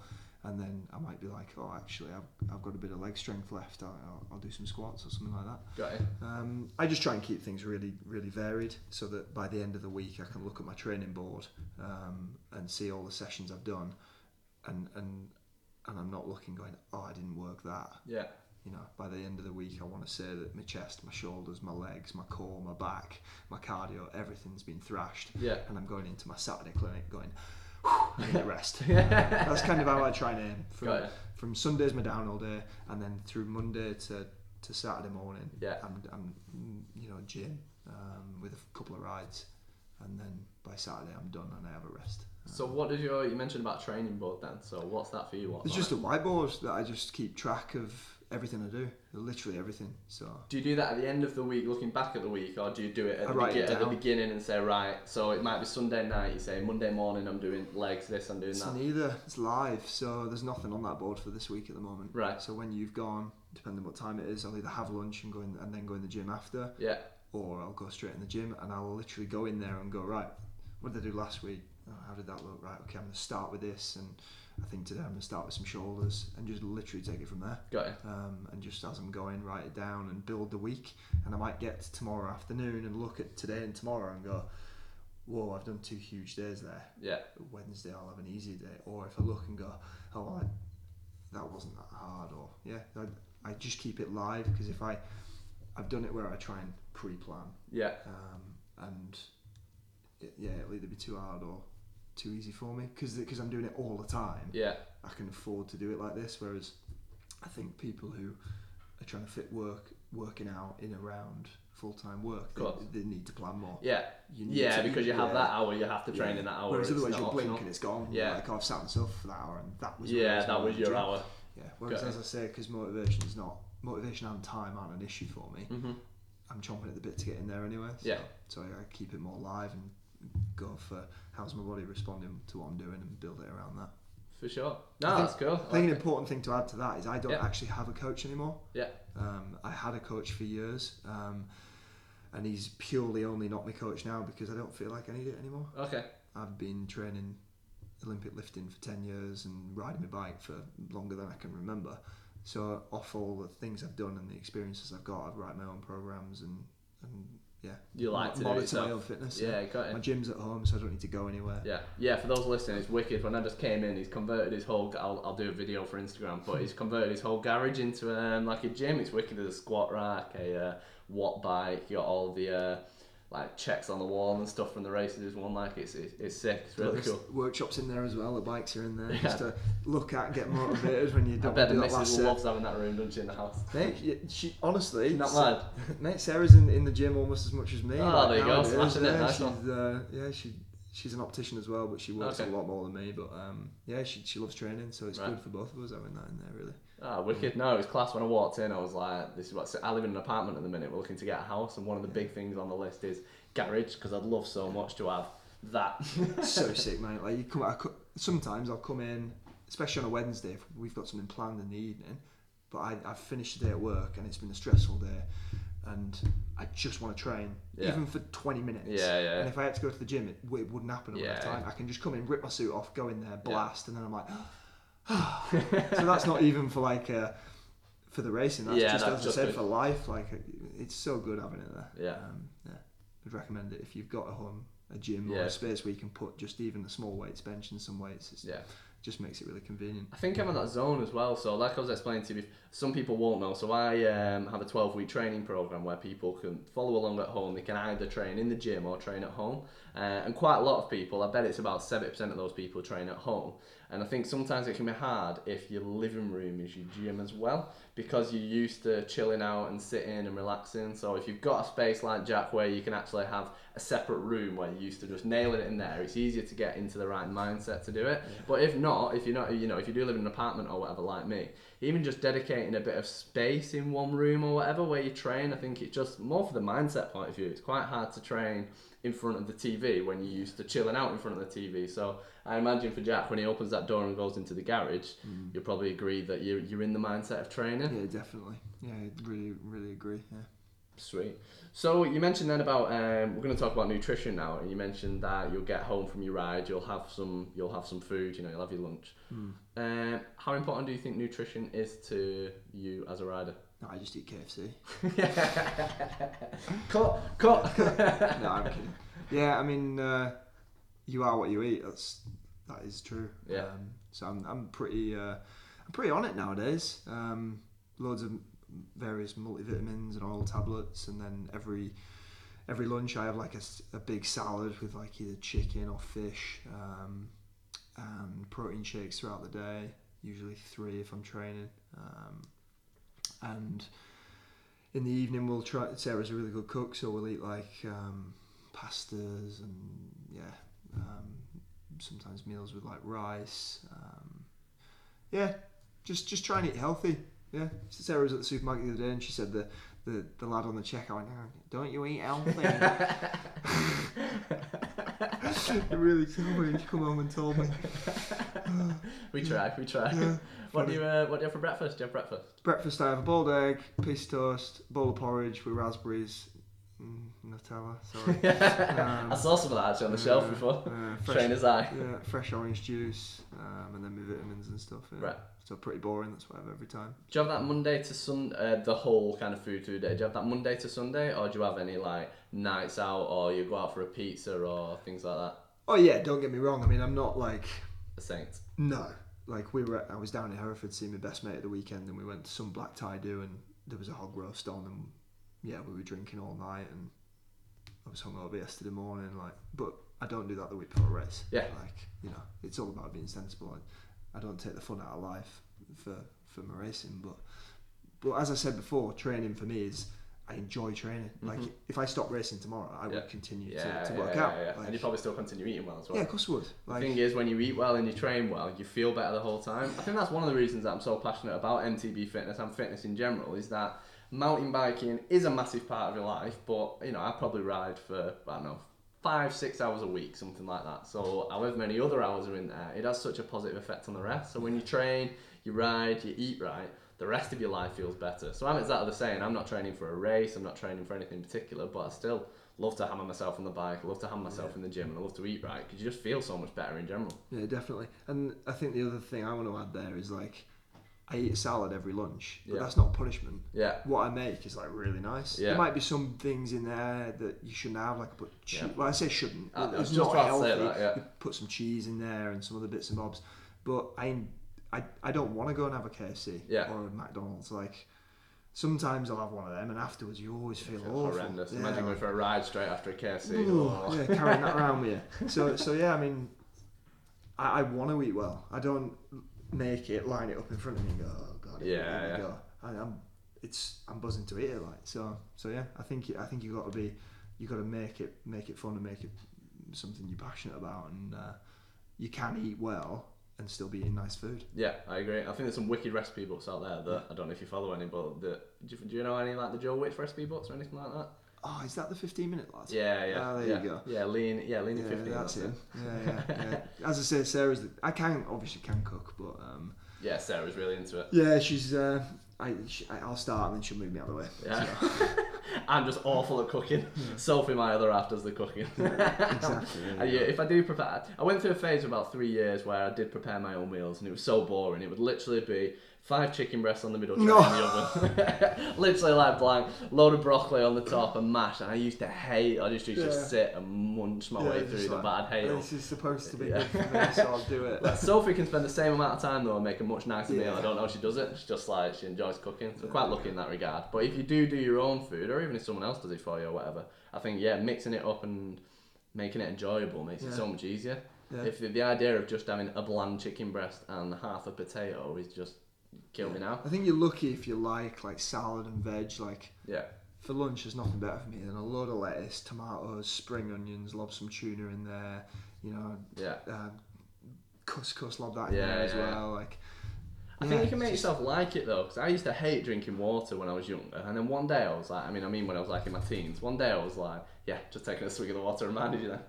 And then I might be like, oh, actually, I've, I've got a bit of leg strength left. I'll, I'll, I'll do some squats or something like that. got it. Um, I just try and keep things really, really varied so that by the end of the week I can look at my training board um, and see all the sessions I've done, and and and I'm not looking going, oh, I didn't work that. Yeah, You know, by the end of the week, I want to say that my chest, my shoulders, my legs, my core, my back, my cardio, everything's been thrashed, yeah, and I'm going into my Saturday clinic going, I need a rest. That's kind of how I try and aim. From, from Sunday's my downhill day, and then through Monday to, to Saturday morning, Yeah. I'm, I'm you know gym um, with a couple of rides, and then by Saturday I'm done and I have a rest. So what did you you mentioned about training board then? So what's that for you? What, It's just a whiteboard that I just keep track of everything I do, literally everything. So Do you do that at the end of the week, looking back at the week, or do you do it at, the, it at the beginning and say, right, so it might be Sunday night, you say Monday morning I'm doing legs, this, I'm doing that. it's that. neither. It's live, so there's nothing on that board for this week at the moment. Right. So when you've gone, depending what time it is, I'll either have lunch and go in, and then go in the gym after, Yeah, or I'll go straight in the gym and I'll literally go in there and go right. What did I do last week? Oh, how did that look? Right. Okay, I'm gonna start with this, and I think today I'm gonna start with some shoulders and just literally take it from there. got it. Um, and just as I'm going, write it down and build the week. And I might get to tomorrow afternoon and look at today and tomorrow and go, whoa, I've done two huge days there. Yeah, Wednesday I'll have an easy day. Or if I look and go, oh, well, I, that wasn't that hard. Or yeah, I, I just keep it live because if I, I've done it where I try and pre-plan, yeah, um, and it, yeah, it'll either be too hard or too easy for me because because I'm doing it all the time. yeah, I can afford to do it like this. Whereas I think people who are trying to fit work working out in around full time work, they, they need to plan more. yeah. You need Yeah, to- because you have yeah. that hour, you have to train Yeah. in that hour. Whereas otherwise you blink and it's gone. Yeah. Like I've sat myself for that hour and that was. Yeah, was that was your hour. Yeah. Whereas Got as I say, because motivation is not motivation and time aren't an issue for me. hmm I'm chomping at the bit to get in there anyway. So, Yeah. So I keep it more live and go for how's my body responding to what I'm doing and build it around that. For sure. No, I think- that's cool. I think an important thing to add to that is I don't Yeah. actually have a coach anymore. Yeah. Um, I had a coach for years, um, and he's purely only not my coach now because I don't feel like I need it anymore. Okay. I've been training Olympic lifting for 10 years and riding my bike for longer than I can remember. So, off all the things I've done and the experiences I've got, I'd write my own programs and, and yeah, You like to do it monitor my own fitness. Yeah, got My gym's at home, so I don't need to go anywhere. Yeah, yeah. For those listening, it's wicked. When I just came in, he's converted his whole. I'll, I'll do a video for Instagram, but he's converted his whole garage into um, like a gym. It's wicked. There's a squat rack, a uh, watt bike. You got all the uh, like checks on the wall and stuff from the races. One like it's it's, it's sick. It's really There's cool. Workshops in there as well. The bikes are in there Yeah. just to look at, get motivated when you I don't bet the do last missus loves having that room, doesn't she, in the house? Mate, yeah, she honestly, Not Sa- mad. mate, Sarah's in, in the gym almost as much as me. Oh, like, there you go, smashing it, yeah, nice she's, uh, yeah, she she's an optician as well, but she works Okay. a lot more than me. But um, yeah, she she loves training, so it's Right. good for both of us having that in there, really. Ah, wicked. No, it was class. When I walked in, I was like, this is what I live in an apartment at the minute. We're looking to get a house, and one of the big things on the list is garage because I'd love so much to have that. so sick, mate. Like you come, I sometimes I'll come in, especially on a Wednesday if we've got something planned in the evening. But I, I've finished the day at work and it's been a stressful day, and I just want to train, Yeah. even for twenty minutes. Yeah, yeah. And if I had to go to the gym, it, it wouldn't happen. I Yeah. time. I can just come in, rip my suit off, go in there, blast, and then I'm like. So that's not even for like uh, for the racing. That's Yeah, just that's as just I said good. for life. Like it's so good having it there. Yeah. Um, yeah. I'd recommend it if you've got a home, a gym or a space where you can put just even the small weights, bench and some weights. It's yeah. just makes it really convenient. I think I'm in that zone as well. So, like I was explaining to you, some people won't know. So, I um, have a 12 week training program where people can follow along at home. They can either train in the gym or train at home. Uh, and quite a lot of people, I bet it's about 70% of those people train at home. And I think sometimes it can be hard if your living room is your gym as well because you're used to chilling out and sitting and relaxing. So, if you've got a space like Jack where you can actually have a separate room where you're used to just nailing it in there, it's easier to get into the right mindset to do it. But if not, if you're not, you know, if you do live in an apartment or whatever like me, even just dedicating a bit of space in one room or whatever where you train, I think it's just more for the mindset point of view. It's quite hard to train in front of the TV when you're used to chilling out in front of the TV. So I imagine for Jack, when he opens that door and goes into the garage, you'll probably agree that you're, you're in the mindset of training. Yeah, definitely. Yeah, I really, really agree. Yeah. Sweet. So you mentioned then about um, we're going to talk about nutrition now, and you mentioned that you'll get home from your ride, you'll have some, you'll have some food, you know, you'll have your lunch. Um, how important do you think nutrition is to you as a rider? No, I just eat KFC. cut, cut. no, I'm kidding. Yeah, I mean, uh, you are what you eat. That's that is true. Yeah. Um, so I'm, I'm pretty, uh, I'm pretty on it nowadays. Um, loads of various multivitamins and oil tablets, and then every every lunch I have like a big salad with like either chicken or fish, um, and protein shakes throughout the day. Usually three if I'm training, um, and in the evening we'll try. Sarah's a really good cook, so we'll eat like um, pastas and yeah, um, sometimes meals with like rice. Um, yeah, just just try and eat healthy. Yeah, Sarah was at the supermarket the other day and she said the the, the lad on the checkout went, "Oh, "Don't you eat healthy?" it really killed me. She come home and told me. we try, we try. Yeah, what do you uh, What do you have for breakfast? Do you have breakfast? Breakfast I have a boiled egg, piece of toast, bowl of porridge with raspberries, mm, Nutella. Sorry. Um, I saw some of that actually on the shelf uh, before. uh, fresh, Trainer's eye. yeah, fresh orange juice, um, and then my vitamins and stuff. Yeah. Right. So pretty boring. That's what I have every time. Do you have that Monday to Sun, uh, the whole kind of food through day? Do you have that Monday to Sunday, or do you have any like nights out, or you go out for a pizza or things like that? Oh yeah, don't get me wrong. I mean, I'm not like a saint. no. Like we were, I was down in Hereford seeing my best mate at the weekend, and we went to some black tie do, and there was a hog roast on, and yeah, we were drinking all night, and I was hungover yesterday morning. Like, but I don't do that the week before a race. Yeah. Like you know, it's all about being sensible. I, I don't take the fun out of life for for my racing, but but as I said before, training for me is. I enjoy training. Like Mhm. if I stop racing tomorrow, I Yeah. would continue Yeah, to, to yeah, work yeah, out. yeah. Like, and you probably still continue eating well as well. yeah, of course I would. The thing is, when you eat well and you train well, you feel better the whole time. I think that's one of the reasons that I'm so passionate about MTB fitness and fitness in general is that mountain biking is a massive part of your life, but you know, I probably ride for, I don't know, five, six hours a week, something like that. So, however many other hours are in there, it has such a positive effect on the rest. So, when you train, you ride, you eat right, the rest of your life feels better. So, I'm exactly the same. I'm not training for a race, I'm not training for anything in particular, but I still love to hammer myself on the bike, I love to hammer myself in the gym, and I love to eat right because you just feel so much better in general. Yeah, definitely. And I think the other thing I want to add there is like, I eat a salad every lunch, but Yeah. that's not punishment. Yeah. What I make is like really nice. Yeah. There might be some things in there that you shouldn't have, like I put cheese. Yeah. Well, I say shouldn't. I- I was it's just not healthy. that, yeah. You put some cheese in there and some other bits and bobs, but I, I, I don't want to go and have a KFC Yeah. or a McDonald's. Like sometimes I'll have one of them, and afterwards you always feel Feels awful. horrendous. Yeah, Imagine going for a ride straight after a KFC. Ooh, Oh. yeah, carrying that around with you. So, so yeah, I mean, I, I want to eat well. I don't make it, line it up in front of me and go, oh god, Yeah, yeah. go. I, I'm, it's, I'm buzzing to eat it. Like, so, so yeah, I think, you- I think you got to be, you got to make it, make it fun and make it something you're passionate about, and uh, you can eat well and still be eating nice food. Yeah, I agree. I think there's some wicked recipe books out there that I don't know if you follow any, but the, do, you, do you know any like the Joe Wicks recipe books or anything like that? Oh, is that the 15 minute lad? Yeah, yeah. Ah, there yeah. you go. Yeah, lean. Yeah, lean Yeah, 15. that's that's it. Yeah, yeah, yeah. As I say, Sarah's. The, I can obviously can cook, but um, Yeah, Sarah's really into it. Yeah, she's. Uh, I, she, I- I'll start and then she'll move me out of the way. Yeah. So, I'm just awful at cooking. Sophie, my other half, does the cooking. exactly. yeah, yeah, if I do prepare, I went through a phase of about three years where I did prepare my own meals, and it was so boring. It would literally be five chicken breasts on the middle tray No. in the oven, literally like blank, load of broccoli on the top and mash. And I used to hate. I just used to Yeah. sit and munch my Yeah, way through the like, bad hail. This is supposed to be Yeah. good for me, so I'll do it. But Sophie can spend the same amount of time though and make a much nicer meal. I don't know if she does it. She's just like she enjoys cooking. So I'm quite lucky in that regard. But if you do do your own food, or even if someone else does it for you or whatever, I think yeah, mixing it up and making it enjoyable makes it so much easier. If the idea of just having a bland chicken breast and half a potato is just kill me now. I think you're lucky if you like like salad and veg. Like Yeah, for lunch, there's nothing better for me than a load of lettuce, tomatoes, spring onions, lob some tuna in there. You know, yeah. uh, couscous, lob that in Yeah, there as yeah. well. Like, I yeah, think you can make it's yourself like it though, because I used to hate drinking water when I was younger, and then one day I was like, I mean, I mean when I was like in my teens, one day I was like, yeah, just taking a swig of the water reminded you then.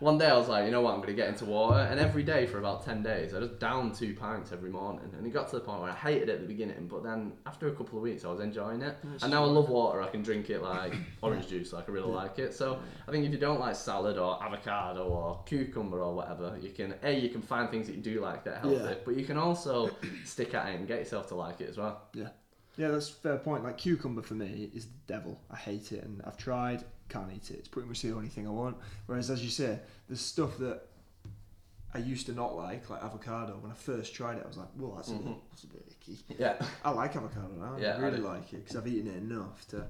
One day I was like, you know what, I'm going to get into water, and every day for about 10 days, I just downed two pints every morning, and it got to the point where I hated it at the beginning, but then after a couple of weeks I was enjoying it, It's and now I love water, I can drink it like orange juice, like I really like it, so I think if you don't like salad or avocado or cucumber or whatever, you can, A, you can find things that you do like that healthy, Yeah. but you can also stick at it and get yourself to like it as well. Yeah. Yeah, that's a fair point. Like cucumber for me is the devil. I hate it, and I've tried, can't eat it. It's pretty much the only thing I want. Whereas, as you say, there's stuff that I used to not like, like avocado. When I first tried it, I was like, "Well, that's, a, bit, mm-hmm. that's a bit icky." Yeah. I like avocado now. Yeah, I I really do. like it because I've eaten it enough to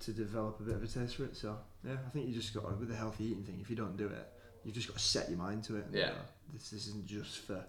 to develop a bit of a taste for it. So yeah, I think you just got to, with the healthy eating thing. If you don't do it, you've just got to set your mind to it. Yeah. go, this, this isn't just for.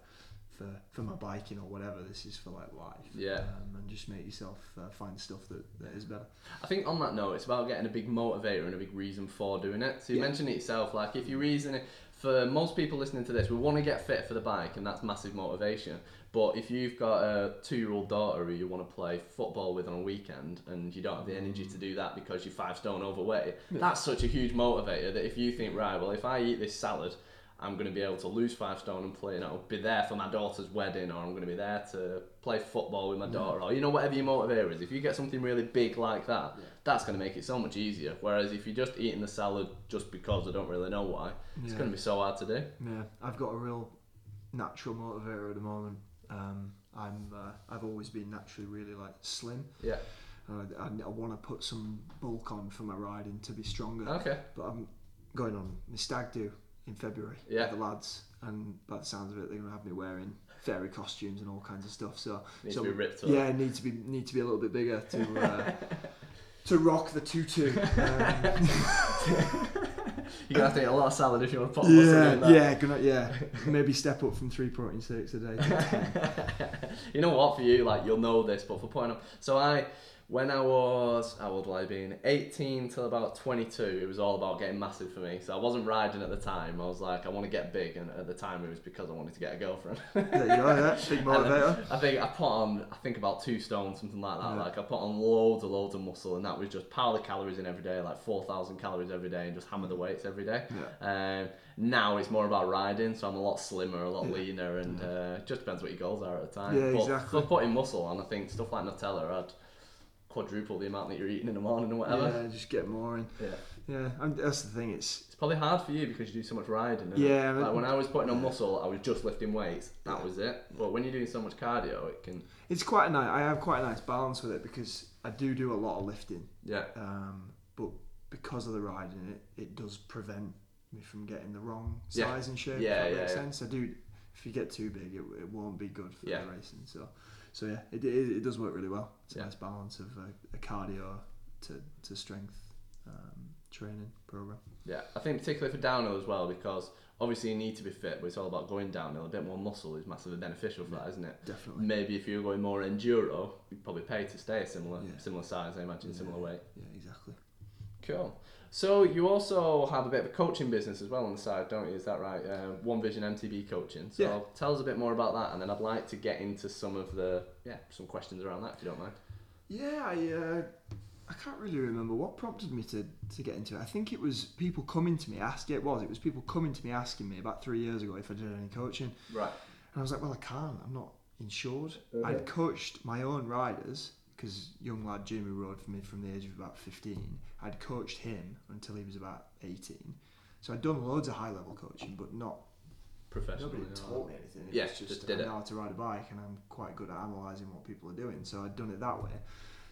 For, for my biking or whatever, this is for like life. Yeah. Um, and just make yourself uh, find stuff that, that is better. I think on that note, it's about getting a big motivator and a big reason for doing it. So you Yeah. mentioned it yourself, like if you reason it, for most people listening to this, we want to get fit for the bike, and that's massive motivation. But if you've got a two-year-old daughter who you want to play football with on a weekend, and you don't have the energy to do that because you're five stone overweight, that's such a huge motivator that if you think, right, well, if I eat this salad, I'm going to be able to lose five stone and play, you know, be there for my daughter's wedding, or I'm going to be there to play football with my daughter, or you know, whatever your motivator is. If you get something really big like that, that's going to make it so much easier. Whereas if you're just eating the salad just because I don't really know why, it's Yeah. going to be so hard to do. Yeah, I've got a real natural motivator at the moment. Um, I'm uh, I've always been naturally really like slim. Yeah. Uh, I, I want to put some bulk on for my riding to be stronger. Okay. But I'm going on my stag do in February Yeah. with the lads, and by the sounds of it, they're gonna have me wearing fairy costumes and all kinds of stuff. So Needs so to be ripped up. yeah, need to be need to be a little bit bigger to uh, to rock the tutu. Um, You're going to have to eat a lot of salad if you want to put muscle yeah, in yeah, gonna yeah. Maybe step up from three protein shakes a day. To 10. you know what? For you, like you'll know this, but for point up. So I, when I was, how old will I been? 18 till about 22. It was all about getting massive for me. So I wasn't riding at the time. I was like, I want to get big, and at the time it was because I wanted to get a girlfriend. There you go, yeah. Big motivator. I think I put on, I think about two stones, something like that. Yeah. Like I put on loads and loads of muscle, and that was just pile the calories in every day, like 4,000 calories every day, and just hammer the weights every day. Yeah. Um, now it's more about riding, so I'm a lot slimmer, a lot Yeah. leaner, and uh, just depends what your goals are at the time. Yeah, but exactly. For putting muscle on, I think stuff like Nutella, I'd quadruple the amount that you're eating in the morning or whatever. Yeah, just get more in. Yeah. Yeah, and that's the thing. It's It's probably hard for you because you do so much riding. Yeah, it? Like when I was putting on muscle, I was just lifting weights. That Yeah. was it. But when you're doing so much cardio, it can. it's quite a nice. I have quite a nice balance with it because I do do a lot of lifting, Yeah. um, but because of the riding, it it does prevent me from getting the wrong Yeah. size and shape. Yeah, if that yeah, makes yeah. sense. I do. If you get too big, it, it won't be good for Yeah. the racing. So, so yeah, it, it, it does work really well. It's a Yeah. nice balance of a, a cardio to to strength um, training program. Yeah, I think particularly for downhill as well because obviously you need to be fit, but it's all about going downhill. A bit more muscle is massively beneficial for that, isn't it? Definitely. Maybe if you're going more enduro, you'd probably pay to stay a similar Yeah. similar size, I imagine, similar weight. Yeah, exactly. Cool. So you also have a bit of a coaching business as well on the side, don't you? Is that right? Uh, One Vision MTB coaching. So Yeah. tell us a bit more about that, and then I'd like to get into some of the yeah some questions around that if you don't mind. Yeah, I uh, I can't really remember what prompted me to, to get into it. I think it was people coming to me asking. It was it was people coming to me asking me about three years ago if I did any coaching, Right. and I was like, well, I can't. I'm not insured. Okay. I'd coached my own riders because young lad Jimmy rode for me from the age of about 15. I'd coached him until he was about 18. So I'd done loads of high level coaching, but not Professional. nobody taught me anything. It Yeah, was just, just did I it. know how to ride a bike, and I'm quite good at analysing what people are doing. So I'd done it that way,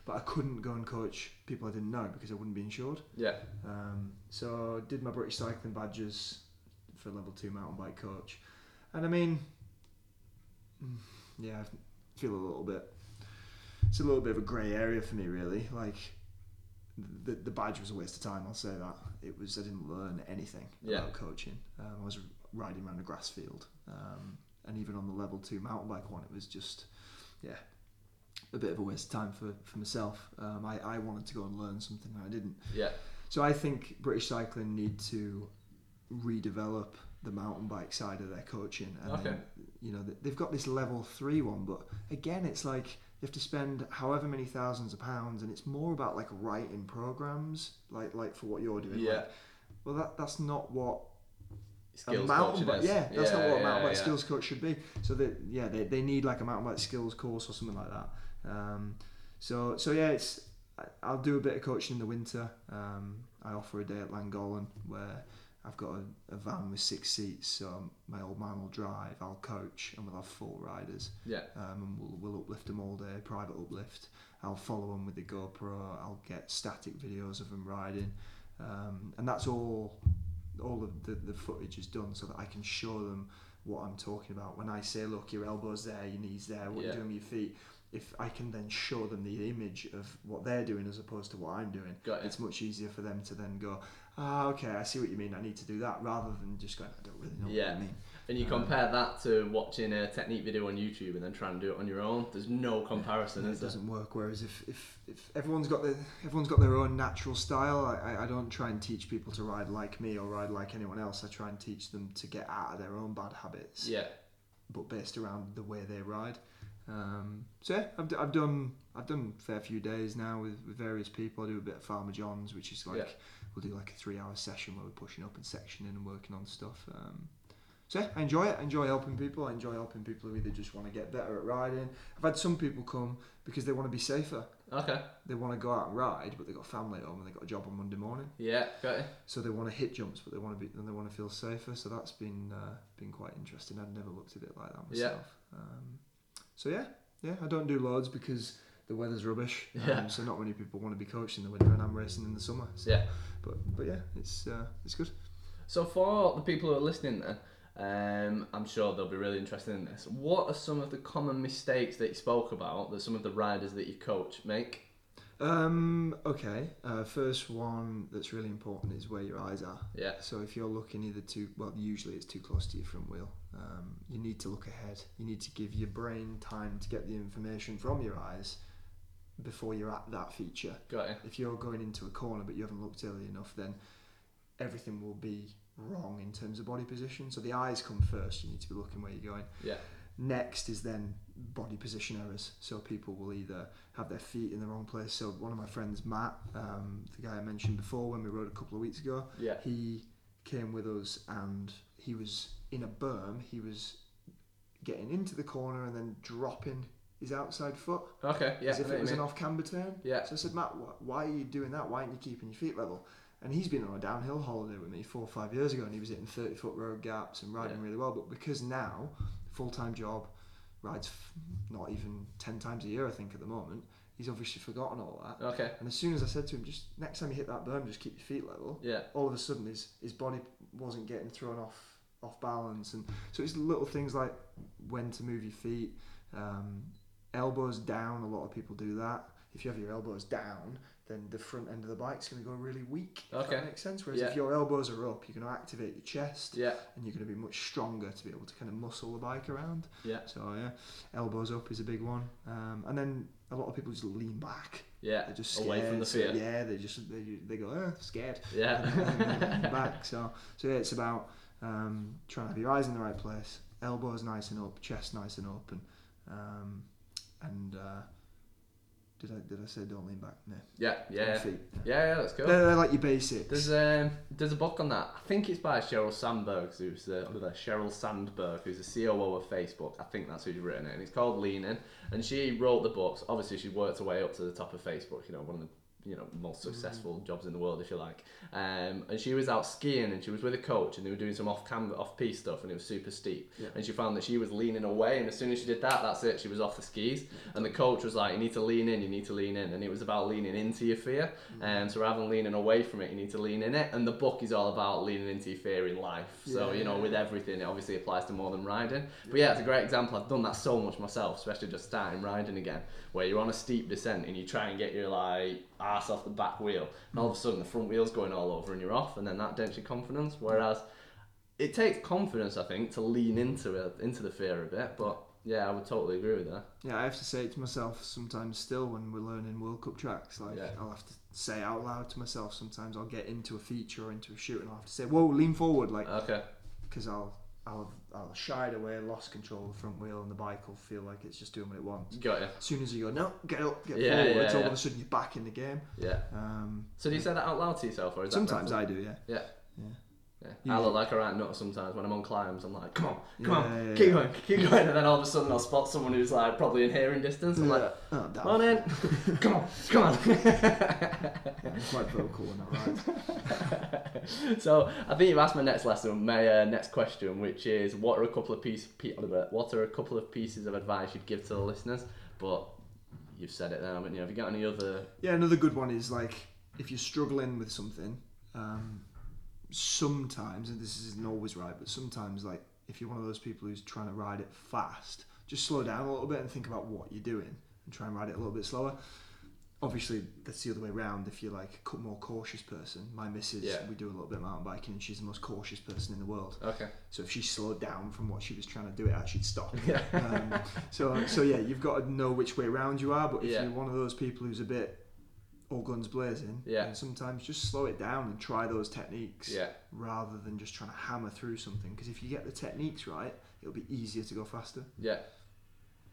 but I couldn't go and coach people I didn't know because I wouldn't be insured. Yeah. Um, so I did my British cycling badges for level two mountain bike coach, and I mean, mm, yeah, I feel a little bit. It's a little bit of a grey area for me, really. Like the the badge was a waste of time. I'll say that it was. I didn't learn anything Yeah. about coaching. Um, I was riding around a grass field, um, and even on the level two mountain bike one, it was just, yeah, a bit of a waste of time for for myself. Um, I I wanted to go and learn something and I didn't. Yeah. So I think British cycling need to redevelop the mountain bike side of their coaching. And Okay. then, you know, they've got this level three one, but again, it's like you have to spend however many thousands of pounds, and it's more about like writing programs, like like for what you're doing. Yeah. Like, well, that that's not what Skills a mountain bike. Yeah, that's not what a mountain bike yeah. skills coach should be. So that yeah, they, they need like a mountain bike skills course or something like that. Um, so so yeah, it's I'll do a bit of coaching in the winter. Um, I offer a day at Llangollen where I've got a, a van with six seats. So my old man will drive. I'll coach, and we'll have four riders. Yeah. Um, and we'll, we'll uplift them all day, private uplift. I'll follow them with the GoPro. I'll get static videos of them riding, um, and that's all. All of the, the footage is done so that I can show them what I'm talking about. When I say, "Look, your elbows there, your knees there, what Yeah. you're doing with your feet," if I can then show them the image of what they're doing as opposed to what I'm doing, it. it's much easier for them to then go, "Ah, okay, I see what you mean. I need to do that," rather than just going, "I don't really know Yeah. what you mean." And you Um, compare that to watching a technique video on YouTube and then trying to do it on your own. There's no comparison, is it doesn't work. Whereas if, if, if everyone's got their everyone's got their own natural style, I, I- I don't try and teach people to ride like me or ride like anyone else. I try and teach them to get out of their own bad habits, Yeah. but based around the way they ride. Um, so yeah, I've, d- I've done I've done a fair few days now with, with various people. I do a bit of Farmer John's, which is like Yeah. we'll do like a three hour session where we're pushing up and sectioning and working on stuff. Um, so yeah, I enjoy it. I enjoy helping people. I enjoy helping people who either just want to get better at riding. I've had some people come because they want to be safer. Okay. They want to go out and ride, but they've got family at home and they've got a job on Monday morning. Yeah. Got it. So they want to hit jumps, but they want to be and they want to feel safer. So that's been uh, been quite interesting. I'd never looked at it like that Yeah. myself. Um, so yeah, yeah, I don't do loads because the weather's rubbish. Um, Yeah. So not many people want to be coached in the winter, and I'm racing in the summer. So, Yeah. But but yeah, it's uh, it's good. So for the people who are listening, then, um, I'm sure they'll be really interested in this. What are some of the common mistakes that you spoke about that some of the riders that you coach make? Um, okay. Uh, first one that's really important is where your eyes are. Yeah. So if you're looking either too well, usually it's too close to your front wheel. Um, you need to look ahead. You need to give your brain time to get the information from your eyes before you're at that feature. Got it. If you're going into a corner but you haven't looked early enough, then everything will be wrong in terms of body position. So the eyes come first. You need to be looking where you're going. Yeah. Next is then body position errors. So people will either have their feet in the wrong place. So one of my friends, Matt, um, the guy I mentioned before when we rode a couple of weeks ago, Yeah. he came with us and he was in a berm. He was getting into the corner and then dropping his outside foot Okay. Yeah. as if it was an off camber turn. Yeah. So I said, Matt, wh- why are you doing that? Why aren't you keeping your feet level? And he's been on a downhill holiday with me four or five years ago, and he was hitting 30 foot road gaps and riding Yeah. really well. But because now, full time job, rides f- not even 10 times a year, I think, at the moment, he's obviously forgotten all that. Okay. And as soon as I said to him, just next time you hit that berm, just keep your feet level, Yeah. all of a sudden his, his body wasn't getting thrown off off balance and so it's little things like when to move your feet um, elbows down a lot of people do that if you have your elbows down then the front end of the bike's going to go really weak if Okay. that makes sense whereas Yeah. if your elbows are up you're going to activate your chest Yeah. and you're going to be much stronger to be able to kind of muscle the bike around Yeah. so yeah elbows up is a big one um, and then a lot of people just lean back Yeah. they're just scared. Away from the fear. yeah, they just they, they go oh, scared Yeah. and back. So so yeah, it's about um, trying to have your eyes in the right place, elbows nice and up, chest nice and up, and um, and uh, Did I did I say don't lean back? No. Yeah, yeah, yeah, yeah. That's cool. They're, they're like your basics. There's um there's a book on that. I think it's by Sheryl Sandberg, who's uh, Sheryl Sandberg, who's the COO of Facebook. I think that's who's written it, and it's called Lean In. And she wrote the books. Obviously, she worked her way up to the top of Facebook. You know, one of the you know most mm. successful jobs in the world, if you like. Um, and she was out skiing, and she was with a coach, and they were doing some off camera off piste stuff, and it was super steep. Yeah. And she found that she was leaning away, and as soon as she did that, that's it. She was off the skis, and the coach was like, "You need to lean in. You need to lean in." And it was about leaning into your fear. And so rather than leaning away from it, you need to lean in it. And the book is all about leaning into your fear in life. yeah, So you know, yeah, with everything, it obviously applies to more than riding. But yeah, it's a great example. I've done that so much myself, especially just starting riding again, where you're on a steep descent and you try and get your like ass off the back wheel, and all of a sudden the front wheel's going all over and you're off, and then that dents your confidence. Whereas it takes confidence, I think, to lean into it, into the fear a bit. But yeah, I would totally agree with that. Yeah, I have to say it to myself sometimes still when we're learning World Cup tracks. Like Yeah. I'll have to say out loud to myself. Sometimes I'll get into a feature or into a chute and I'll have to say, "Whoa, lean forward!" Like Okay. because I'll I'll I'll shied away, lost control of the front wheel, and the bike will feel like it's just doing what it wants. Got you. As soon as you go, no, get up, get Yeah, forward, yeah, all yeah. of a sudden you're back in the game. Yeah. Um, So do you say that out loud to yourself, or is that sometimes I do, yeah. Yeah. Yeah. Yeah. Yeah. I look like a right nut sometimes when I'm on climbs. I'm like, come on, come Yeah, on, yeah, keep yeah. going, keep going. And then all of a sudden I'll spot someone who's like probably in hearing distance. I'm like, oh, damn. come on in, come on, come on. I'm quite vocal when I ride. so I think you've asked my next lesson, my uh, next question, which is what are a couple of piece, what are a couple of pieces of advice you'd give to the listeners? But you've said it then, haven't you? Have you got any other? Yeah, another good one is like if you're struggling with something, um, sometimes, and this isn't always right, but sometimes, like if you're one of those people who's trying to ride it fast, just slow down a little bit and think about what you're doing and try and ride it a little bit slower. Obviously, that's the other way around. If you're like a more cautious person, my missus, Yeah. we do a little bit of mountain biking, and she's the most cautious person in the world. Okay. So if she slowed down from what she was trying to do, it actually stop. Yeah. um, so so yeah, you've got to know which way round you are. But if Yeah. you're one of those people who's a bit all guns blazing, Yeah. then sometimes just slow it down and try those techniques Yeah. rather than just trying to hammer through something. Because if you get the techniques right, it'll be easier to go faster. Yeah.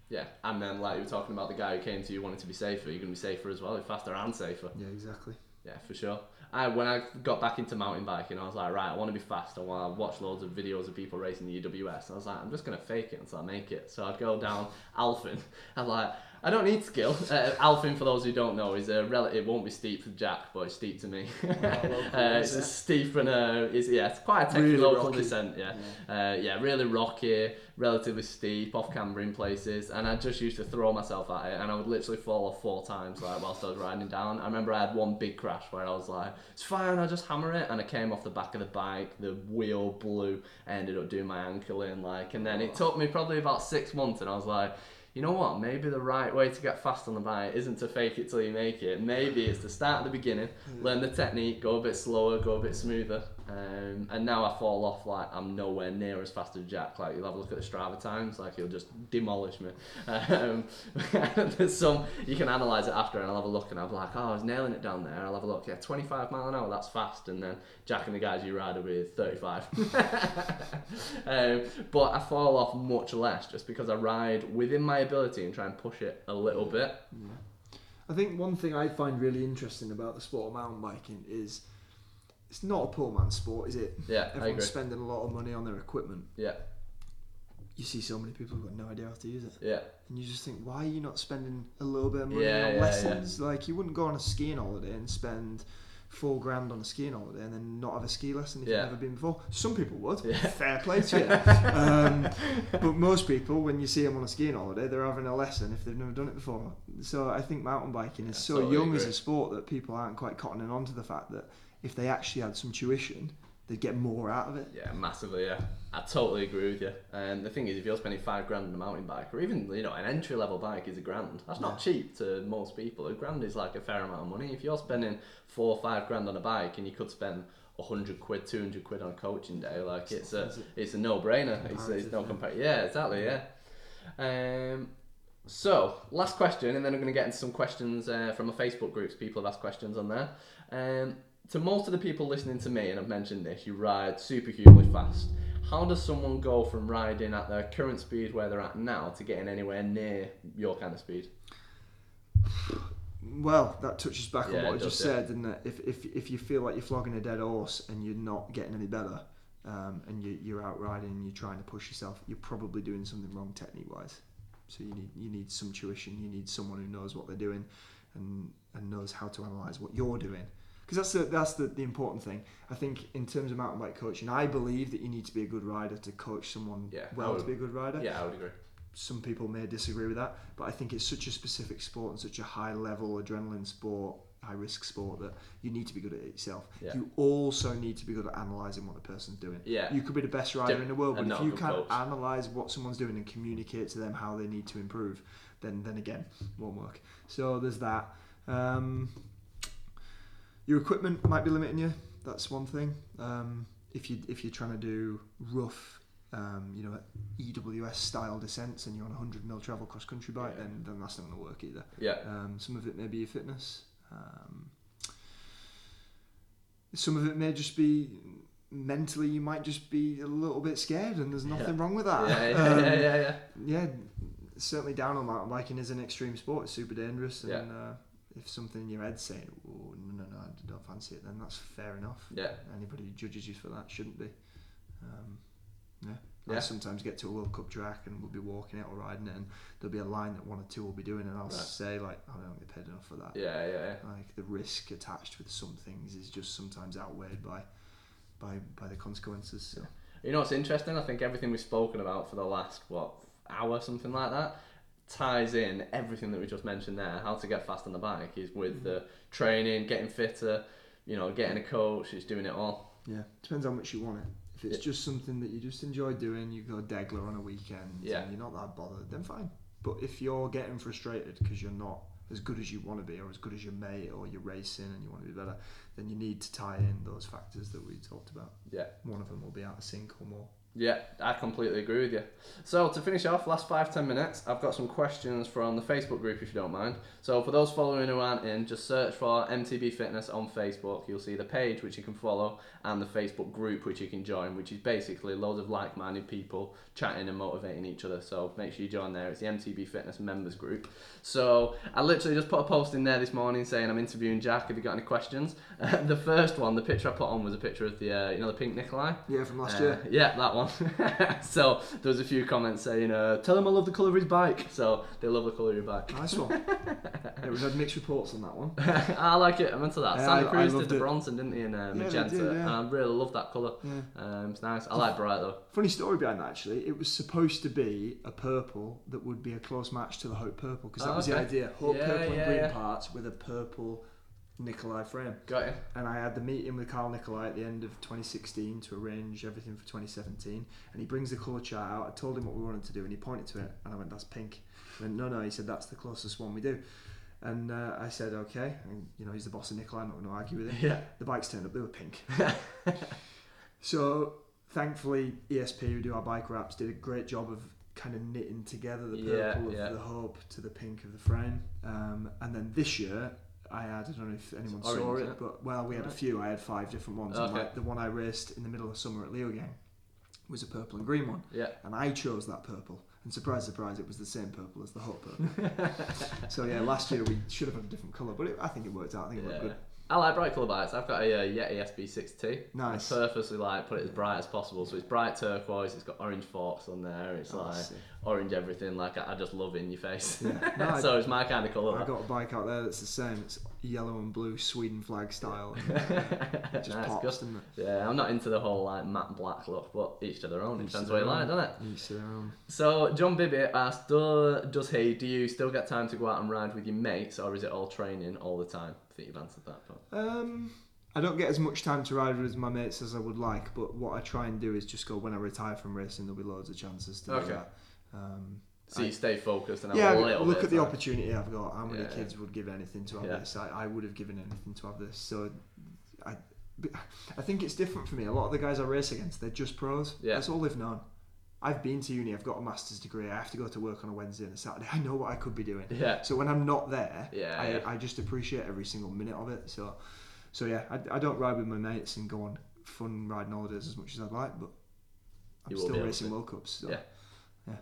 Yeah, and then like you were talking about the guy who came to you wanting to be safer, you're gonna be safer as well, you're faster and safer. Yeah, exactly. Yeah, for sure. I when I got back into mountain biking, I was like, right, I want to be fast. I want to watch loads of videos of people racing the EWS. I was like, I'm just gonna fake it until I make it. So I'd go down Alphin. I'm like, I don't need skill. Uh, Alphin, for those who don't know, is a relative. It won't be steep for Jack, but it's steep to me. uh, it's steep and uh, it's yeah, it's quite a technical Really local rocky. descent. Yeah. Uh, yeah, really rocky, relatively steep, off camber in places, and I just used to throw myself at it, and I would literally fall off four times like whilst I was riding down. I remember I had one big crash where I was like, "It's fine, I'll just hammer it," and I came off the back of the bike, the wheel blew, I ended up doing my ankle in, like, and then it took me probably about six months, and I was like. You know what? Maybe the right way to get fast on the bike isn't to fake it till you make it. Maybe it's to start at the beginning, learn the technique, go a bit slower, go a bit smoother. Um, and now I fall off like I'm nowhere near as fast as Jack. Like you'll have a look at the Strava times, like he'll just demolish me. Um, there's some you can analyze it after, and I'll have a look, and I'll be like, oh, I was nailing it down there. I'll have a look. Yeah, 25 mile an hour, that's fast. And then Jack and the guys you ride with 35. um, but I fall off much less just because I ride within my ability and try and push it a little bit. I think one thing I find really interesting about the sport of mountain biking is it's not a poor man's sport, is it? Yeah, Everyone's agree. spending a lot of money on their equipment. Yeah, You see so many people who've got no idea how to use it. yeah, And you just think, why are you not spending a little bit of money Yeah, on yeah, lessons? Like, you wouldn't go on a skiing holiday and spend four grand on a skiing holiday and then not have a ski lesson if Yeah. you've never been before. Some people would. Yeah. Fair play to you. um, but most people, when you see them on a skiing holiday, they're having a lesson if they've never done it before. So I think mountain biking is Yeah, so totally young as a sport that people aren't quite cottoning on to the fact that if they actually had some tuition, they'd get more out of it. Yeah, massively. Yeah, I totally agree with you. And the thing is, if you're spending five grand on a mountain bike, or even you know an entry level bike is a grand. That's not cheap to most people. A grand is like a fair amount of money. If you're spending four or five grand on a bike, and you could spend hundred quid, two hundred quid on a coaching day, like it's a it's a no brainer. It's, it's no compare. Yeah, exactly. Yeah. Um. So, last question, and then I'm going to get into some questions uh, from my Facebook groups. People have asked questions on there. Um, to most of the people listening to me, and I've mentioned this, you ride superhumanly fast. How does someone go from riding at their current speed where they're at now to getting anywhere near your kind of speed? Well, that touches back Yeah, on what I just said, doesn't it? If, if, if you feel like you're flogging a dead horse and you're not getting any better, um, and you, you're out riding and you're trying to push yourself, you're probably doing something wrong technique wise. So you need you need some tuition. You need someone who knows what they're doing, and and knows how to analyze what you're doing. Because that's the that's the, the important thing. I think in terms of mountain bike coaching, I believe that you need to be a good rider to coach someone Yeah, well would- to be a good rider Yeah, I would agree. some people may disagree with that, but I think it's such a specific sport and such a high level adrenaline sport, high risk sport that you need to be good at it yourself. Yeah. You also need to be good at analysing what the person's doing. Yeah. You could be the best rider in the world, but and if you can't analyse what someone's doing and communicate to them how they need to improve, then then again, won't work. So there's that. Um, your equipment might be limiting you. That's one thing. Um, if you if you're trying to do rough, um, you know, EWS style descents and you're on a hundred mil travel cross country bike, Yeah. then then that's not going to work either. Yeah. Um, some of it may be your fitness. Um, some of it may just be mentally. You might just be a little bit scared, and there's nothing wrong with that. Yeah, yeah, Um, yeah, yeah, yeah. yeah, certainly downhill mountain biking is an extreme sport. It's super dangerous, and Yeah. uh, if something in your head's saying, "Oh no, no, no, I don't fancy it," then that's fair enough. Yeah. Anybody who judges you for that shouldn't be. Um, yeah. Yeah. I sometimes get to a World Cup track and we'll be walking it or riding it, and there'll be a line that one or two will be doing, and I'll Right. say like, "I don't get paid enough for that." Yeah, yeah, yeah. Like the risk attached with some things is just sometimes outweighed by by by the consequences. So. You know what's interesting? I think everything we've spoken about for the last what hour, something like that, ties in everything that we just mentioned there. How to get fast on the bike is with mm-hmm. the training, getting fitter, you know, getting a coach. It's doing it all. Yeah, depends how much you want it. If it's Yeah. just something that you just enjoy doing, you go Degla on a weekend, Yeah. and you're not that bothered, then fine. But if you're getting frustrated because you're not as good as you want to be, or as good as your mate, or you're racing and you want to be better, then you need to tie in those factors that we talked about. Yeah. One of them will be out of sync or more. Yeah, I completely agree with you. So to finish off, last five ten minutes, I've got some questions from the Facebook group, if you don't mind. So for those following who aren't in, just search for MTB Fitness on Facebook. You'll see the page which you can follow and the Facebook group which you can join, which is basically loads of like-minded people chatting and motivating each other. So make sure you join there. It's the MTB Fitness members group. So I literally just put a post in there this morning saying I'm interviewing Jack. Have you got any questions? the first one, the picture I put on was a picture of the uh, you know the pink Nicolai. Yeah, from last Uh, year. Yeah, that one. so there was a few comments saying, uh, "Tell him I love the colour of his bike." So they love the colour of your bike. Nice one. yeah, we've had mixed reports on that one. I like it. I'm into that. Yeah, Santa I- I Cruz did loved the it. Bronson, didn't he, in uh, they magenta? did, yeah. And I really love that colour. Yeah. Um, it's nice. I like bright though. Funny story behind that actually. It was supposed to be a purple that would be a close match to the Hope Purple because that Oh, was the okay. idea. Hope Yeah, Purple yeah, and green yeah. parts with a purple Nicolai frame. Got you. And I had the meeting with Kalle Nicolai at the end of 2016 to arrange everything for 2017. And he brings the colour chart out. I told him what we wanted to do, and he pointed to it, and I went, "That's pink." He went, "No, no." He said, "That's the closest one we do." And uh, I said, "Okay." And you know, he's the boss of Nicolai. I'm not going to argue with him. Yeah. The bikes turned up; they were pink. so thankfully, ESP, who do our bike wraps, did a great job of kind of knitting together the Yeah, purple yeah. of the hope to the pink of the frame. Um, and then this year, I had I don't know if anyone saw Orange, it, isn't it? but well, we had a few. I had five different ones. and Okay. like, the one I raced in the middle of summer at Leogang was a purple and green one, Yeah. and I chose that purple. And surprise, surprise, it was the same purple as the Hope purple. so yeah, last year we should have had a different colour, but it, I think it worked out. I think it looked good. I like bright colour bikes. I've got a uh, Yeti SB6T. Nice. I purposely like put it as bright as possible. So it's bright turquoise. It's got orange forks on there. It's Oh, like sick. orange everything. Like I, I just love it in your face. Yeah. No, so it's my kind of colour. I that. got a bike out there that's the same. It's yellow and blue Sweden flag style. it just Nice, pops, good. Yeah, I'm not into the whole like matte black look, but each to their own. It Each depends what you like, doesn't it? Each to their own. So John Bibby asked, does he? Do you still get time to go out and ride with your mates, or is it all training all the time? Think you've answered that. But Um, I don't get as much time to ride with my mates as I would like, but what I try and do is just go when I retire from racing. There'll be loads of chances to Okay. do that. Um, so I- you stay focused and have yeah, a little look at the time. opportunity I've got. How many Yeah, kids would give anything to have Yeah. this? I, I would have given anything to have this. So, I, I think it's different for me. A lot of the guys I race against, they're just pros. Yeah. That's all they've known. I've been to uni. I've got a master's degree. I have to go to work on a Wednesday and a Saturday. I know what I could be doing. Yeah. So when I'm not there, Yeah, I, yeah. I just appreciate every single minute of it. So, so yeah, I, I don't ride with my mates and go on fun riding holidays as much as I'd like, but I'm still racing. World Cups. So, Yeah.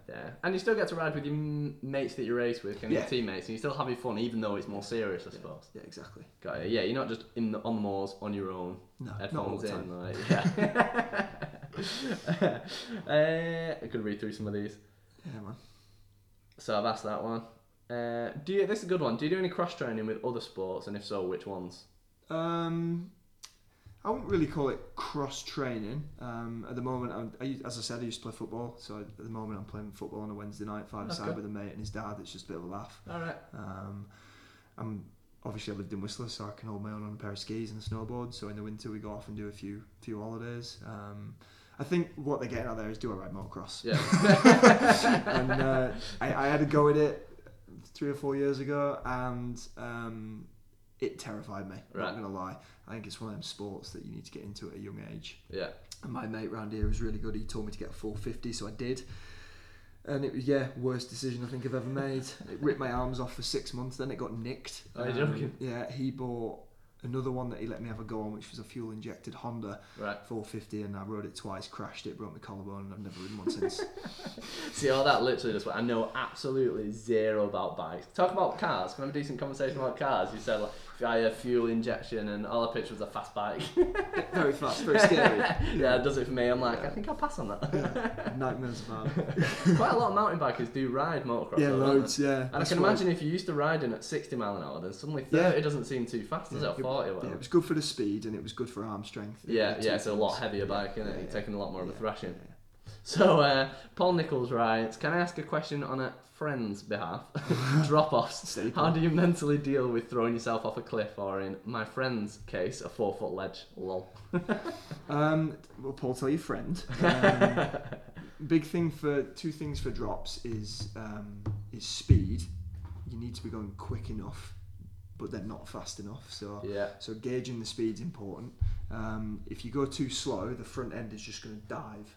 Yeah. And you still get to ride with your mates that you race with, and Yeah. your teammates, and you still have your fun, even though it's more serious, I suppose. Yeah, exactly. Got it. Yeah, you're not just in the, on the moors on your own, No, not all headphones the in. time. Like, yeah. uh, I could read through some of these. Yeah, man. So I've asked that one. Uh, do you? This is a good one. Do you do any cross training with other sports, and if so, which ones? Um, I wouldn't really call it cross training. Um, at the moment, I'm, I, as I said, I used to play football. So at the moment, I'm playing football on a Wednesday night, five Okay. side with a mate and his dad. It's just a bit of a laugh. All right. Um, I'm obviously I lived in Whistler, so I can hold my own on a pair of skis and a snowboard. So in the winter, we go off and do a few few holidays. Um, I think what they're getting out there is do I ride motocross? Yeah. and uh, I, I had a go at it three or four years ago, and um, it terrified me. Right. Not gonna lie. I think it's one of them sports that you need to get into at a young age. yeah. And my mate round here was really good. He told me to get a 450, so I did. And it was yeah, worst decision I think I've ever made. It ripped my arms off for six months. Then it got nicked. Um, Are you joking? Yeah, he bought another one that he let me have a go on, which was a fuel injected Honda Right. 450, and I rode it twice, crashed it, broke my collarbone, and I've never ridden one since. See, all that literally just what I know absolutely zero about bikes. Talk about cars. Can I have a decent conversation about cars? You said like had fuel injection and all I pictured was a fast bike. very fast, very scary. yeah, it does it for me. I'm like, Yeah. I think I'll pass on that. Nightmares about. Quite a lot of mountain bikers do ride motocross. Yeah, though, loads. Yeah. And I can imagine if you're used to riding at 60 mile an hour, then suddenly 30 Yeah. doesn't seem too fast, does Yeah, it? Or 40 or Yeah, it was good for the speed and it was good for arm strength. Yeah, yeah, it's a lot heavier bike, isn't it? Yeah, You're taking a lot more of a Yeah, thrashing. So, uh, Paul Nichols writes, Can I ask a question on a friend's behalf? Drop offs. How do you mentally deal with throwing yourself off a cliff or, in my friend's case, a four foot ledge? Lol. Um, well, Paul, tell your friend. Um, big thing for two things for drops is um, is speed. You need to be going quick enough, but then not fast enough. So Yeah, so gauging the speed's important. Um, if you go too slow, the front end is just going to dive.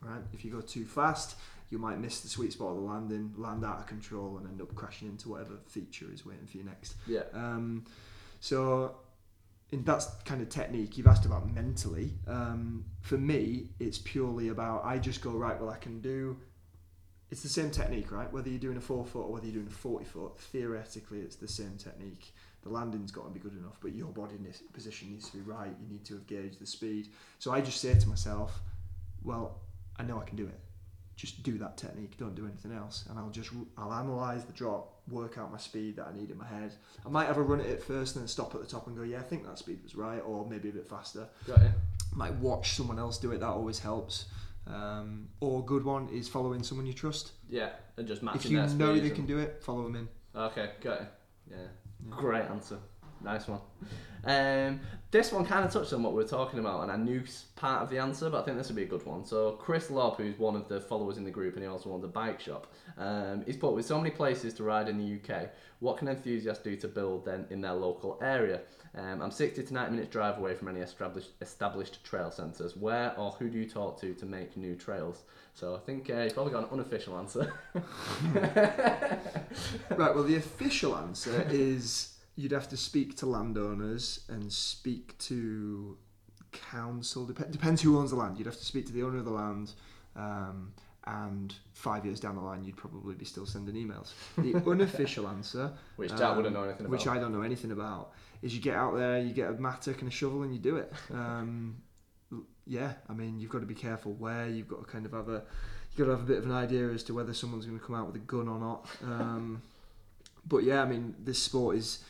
Right. If you go too fast, you might miss the sweet spot of the landing, land out of control, and end up crashing into whatever feature is waiting for you next. yeah, Um, so, in that's kind of technique. You've asked about mentally. Um, for me, it's purely about I just go right. Well, I can do. It's the same technique, right? Whether you're doing a four foot or whether you're doing a forty foot, theoretically, it's the same technique. The landing's got to be good enough, but your body position needs to be right. You need to have gauged the speed. So I just say to myself, well, I know I can do it. Just do that technique. Don't do anything else, and I'll just I'll analyze the drop, work out my speed that I need in my head. I might have a run at it first and then stop at the top and go, yeah, I think that speed was right, or maybe a bit faster. got you. Might watch someone else do it. That always helps. Um, or a good one is following someone you trust. Yeah, and just matching if you know they and- can do it, follow them in. Okay, got it. Yeah. Yeah. Great answer. Nice one. Um, this one kind of touched on what we were talking about, and I knew part of the answer, but I think this would be a good one. So, Chris Lobb, who's one of the followers in the group, and he also owns a bike shop, um, he's put with so many places to ride in the UK, what can enthusiasts do to build then in their local area? Um, I'm 60 to 90 minutes drive away from any established established trail centres. Where or who do you talk to to make new trails? So I think uh, you've probably got an unofficial answer. right. Well, the official answer is you'd have to speak to landowners and speak to council. Dep- depends who owns the land. You'd have to speak to the owner of the land. Um, and five years down the line, you'd probably be still sending emails. The unofficial answer, Which wouldn't Um, know anything about. which I don't know anything about, is you get out there, you get a mattock and a shovel, and you do it. Um, yeah, I mean, you've got to be careful where. You've got to kind of have a, you've got to have a bit of an idea as to whether someone's going to come out with a gun or not. Um, but yeah, I mean, this sport is.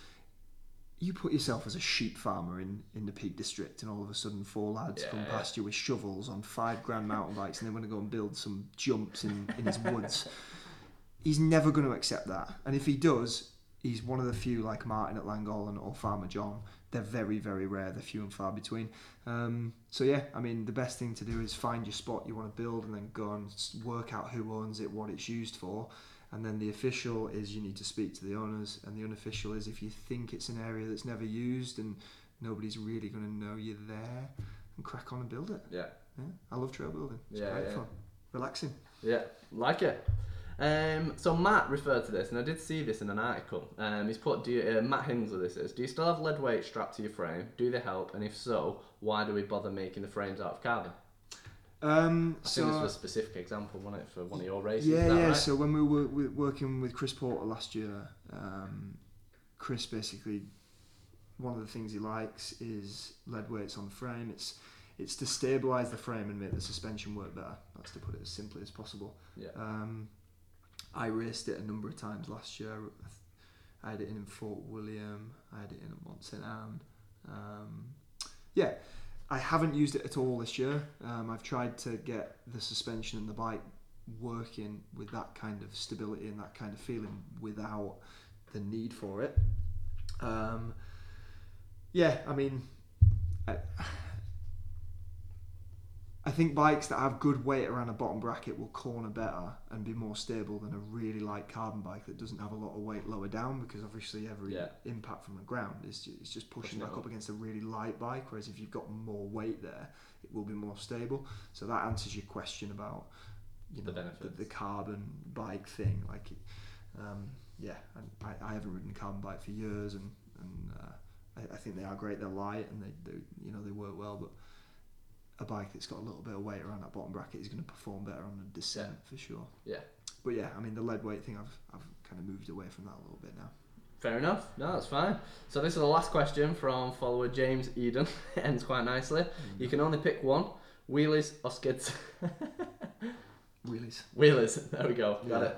You put yourself as a sheep farmer in, in the Peak District, and all of a sudden, four lads come Yeah. past you with shovels on five grand mountain bikes, and they want to go and build some jumps in, in his woods. He's never going to accept that, and if he does, he's one of the few like Martin at Llangollen or Farmer John. They're very, very rare. They're few and far between. Um, so yeah, I mean, the best thing to do is find your spot you want to build, and then go and work out who owns it, what it's used for, and then the official is you need to speak to the owners, and the unofficial is if you think it's an area that's never used and nobody's really going to know you're there, and crack on and build it. Yeah. Yeah, I love trail building. It's Yeah, great yeah. fun, relaxing. Yeah, like it. Um, so Matt referred to this, and I did see this in an article. Um, he's put, do you, uh, Matt Hinsler this is, do you still have lead weight strapped to your frame? Do they help? And if so, why do we bother making the frames out of carbon? Um, I so think this was a specific example, wasn't it, for one of your races? Yeah, yeah. right? So when we were working with Chris Porter last year, um, Chris basically one of the things he likes is lead weights on the frame. It's it's to stabilize the frame and make the suspension work better. That's to put it as simply as possible. Yeah. Um, I raced it a number of times last year. I had it in Fort William. I had it in at Mont Saint Anne. Um, yeah, I haven't used it at all this year. Um, I've tried to get the suspension and the bike working with that kind of stability and that kind of feeling without the need for it. Um, yeah, I mean, I think bikes that have good weight around a bottom bracket will corner better and be more stable than a really light carbon bike that doesn't have a lot of weight lower down because obviously every Yeah. impact from the ground is ju- is just pushing back up. up against a really light bike. Whereas if you've got more weight there, it will be more stable. So that answers your question about you The know the, benefits. the carbon bike thing. Like, um, yeah, I, I haven't ridden a carbon bike for years, and and uh, I, I think they are great. They're light and they, they you know they work well, but a bike that's got a little bit of weight around that bottom bracket is going to perform better on a descent for sure. Yeah. But yeah, I mean the lead weight thing, I've I've kind of moved away from that a little bit now. Fair enough. No, that's fine. So this is the last question from follower James Eden. It ends quite nicely. You can only pick one: wheelies or skids. Wheelies. Wheelers. There we go. Got Yeah.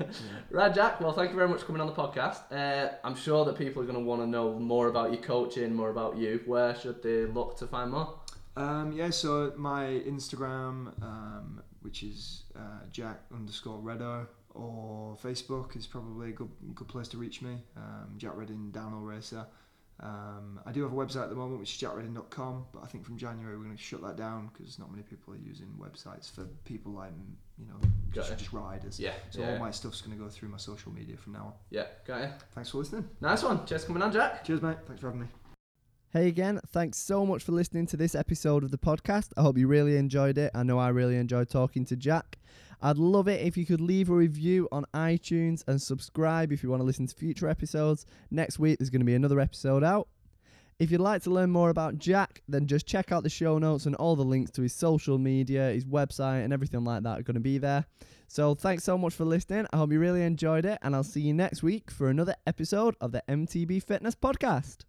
it. right, Jack. Well, thank you very much for coming on the podcast. Uh, I'm sure that people are going to want to know more about your coaching, more about you. Where should they look to find more? Um, yeah, so my Instagram, um, which is uh, Jack underscore Reddo, or Facebook is probably a good good place to reach me. Um, Jack Reading Downhill Racer. Um, I do have a website at the moment, which is jackreading.com, but I think from January we're going to shut that down because not many people are using websites for people like you know just, just riders. Yeah. So yeah. all my stuff's going to go through my social media from now on. yeah. Got it. Thanks for listening. Nice one. Cheers coming on, Jack. Cheers, mate. Thanks for having me. Hey again, thanks so much for listening to this episode of the podcast. I hope you really enjoyed it. I know I really enjoyed talking to Jack. I'd love it if you could leave a review on iTunes and subscribe if you want to listen to future episodes. Next week, there's going to be another episode out. If you'd like to learn more about Jack, then just check out the show notes and all the links to his social media, his website, and everything like that are going to be there. So thanks so much for listening. I hope you really enjoyed it, and I'll see you next week for another episode of the MTB Fitness Podcast.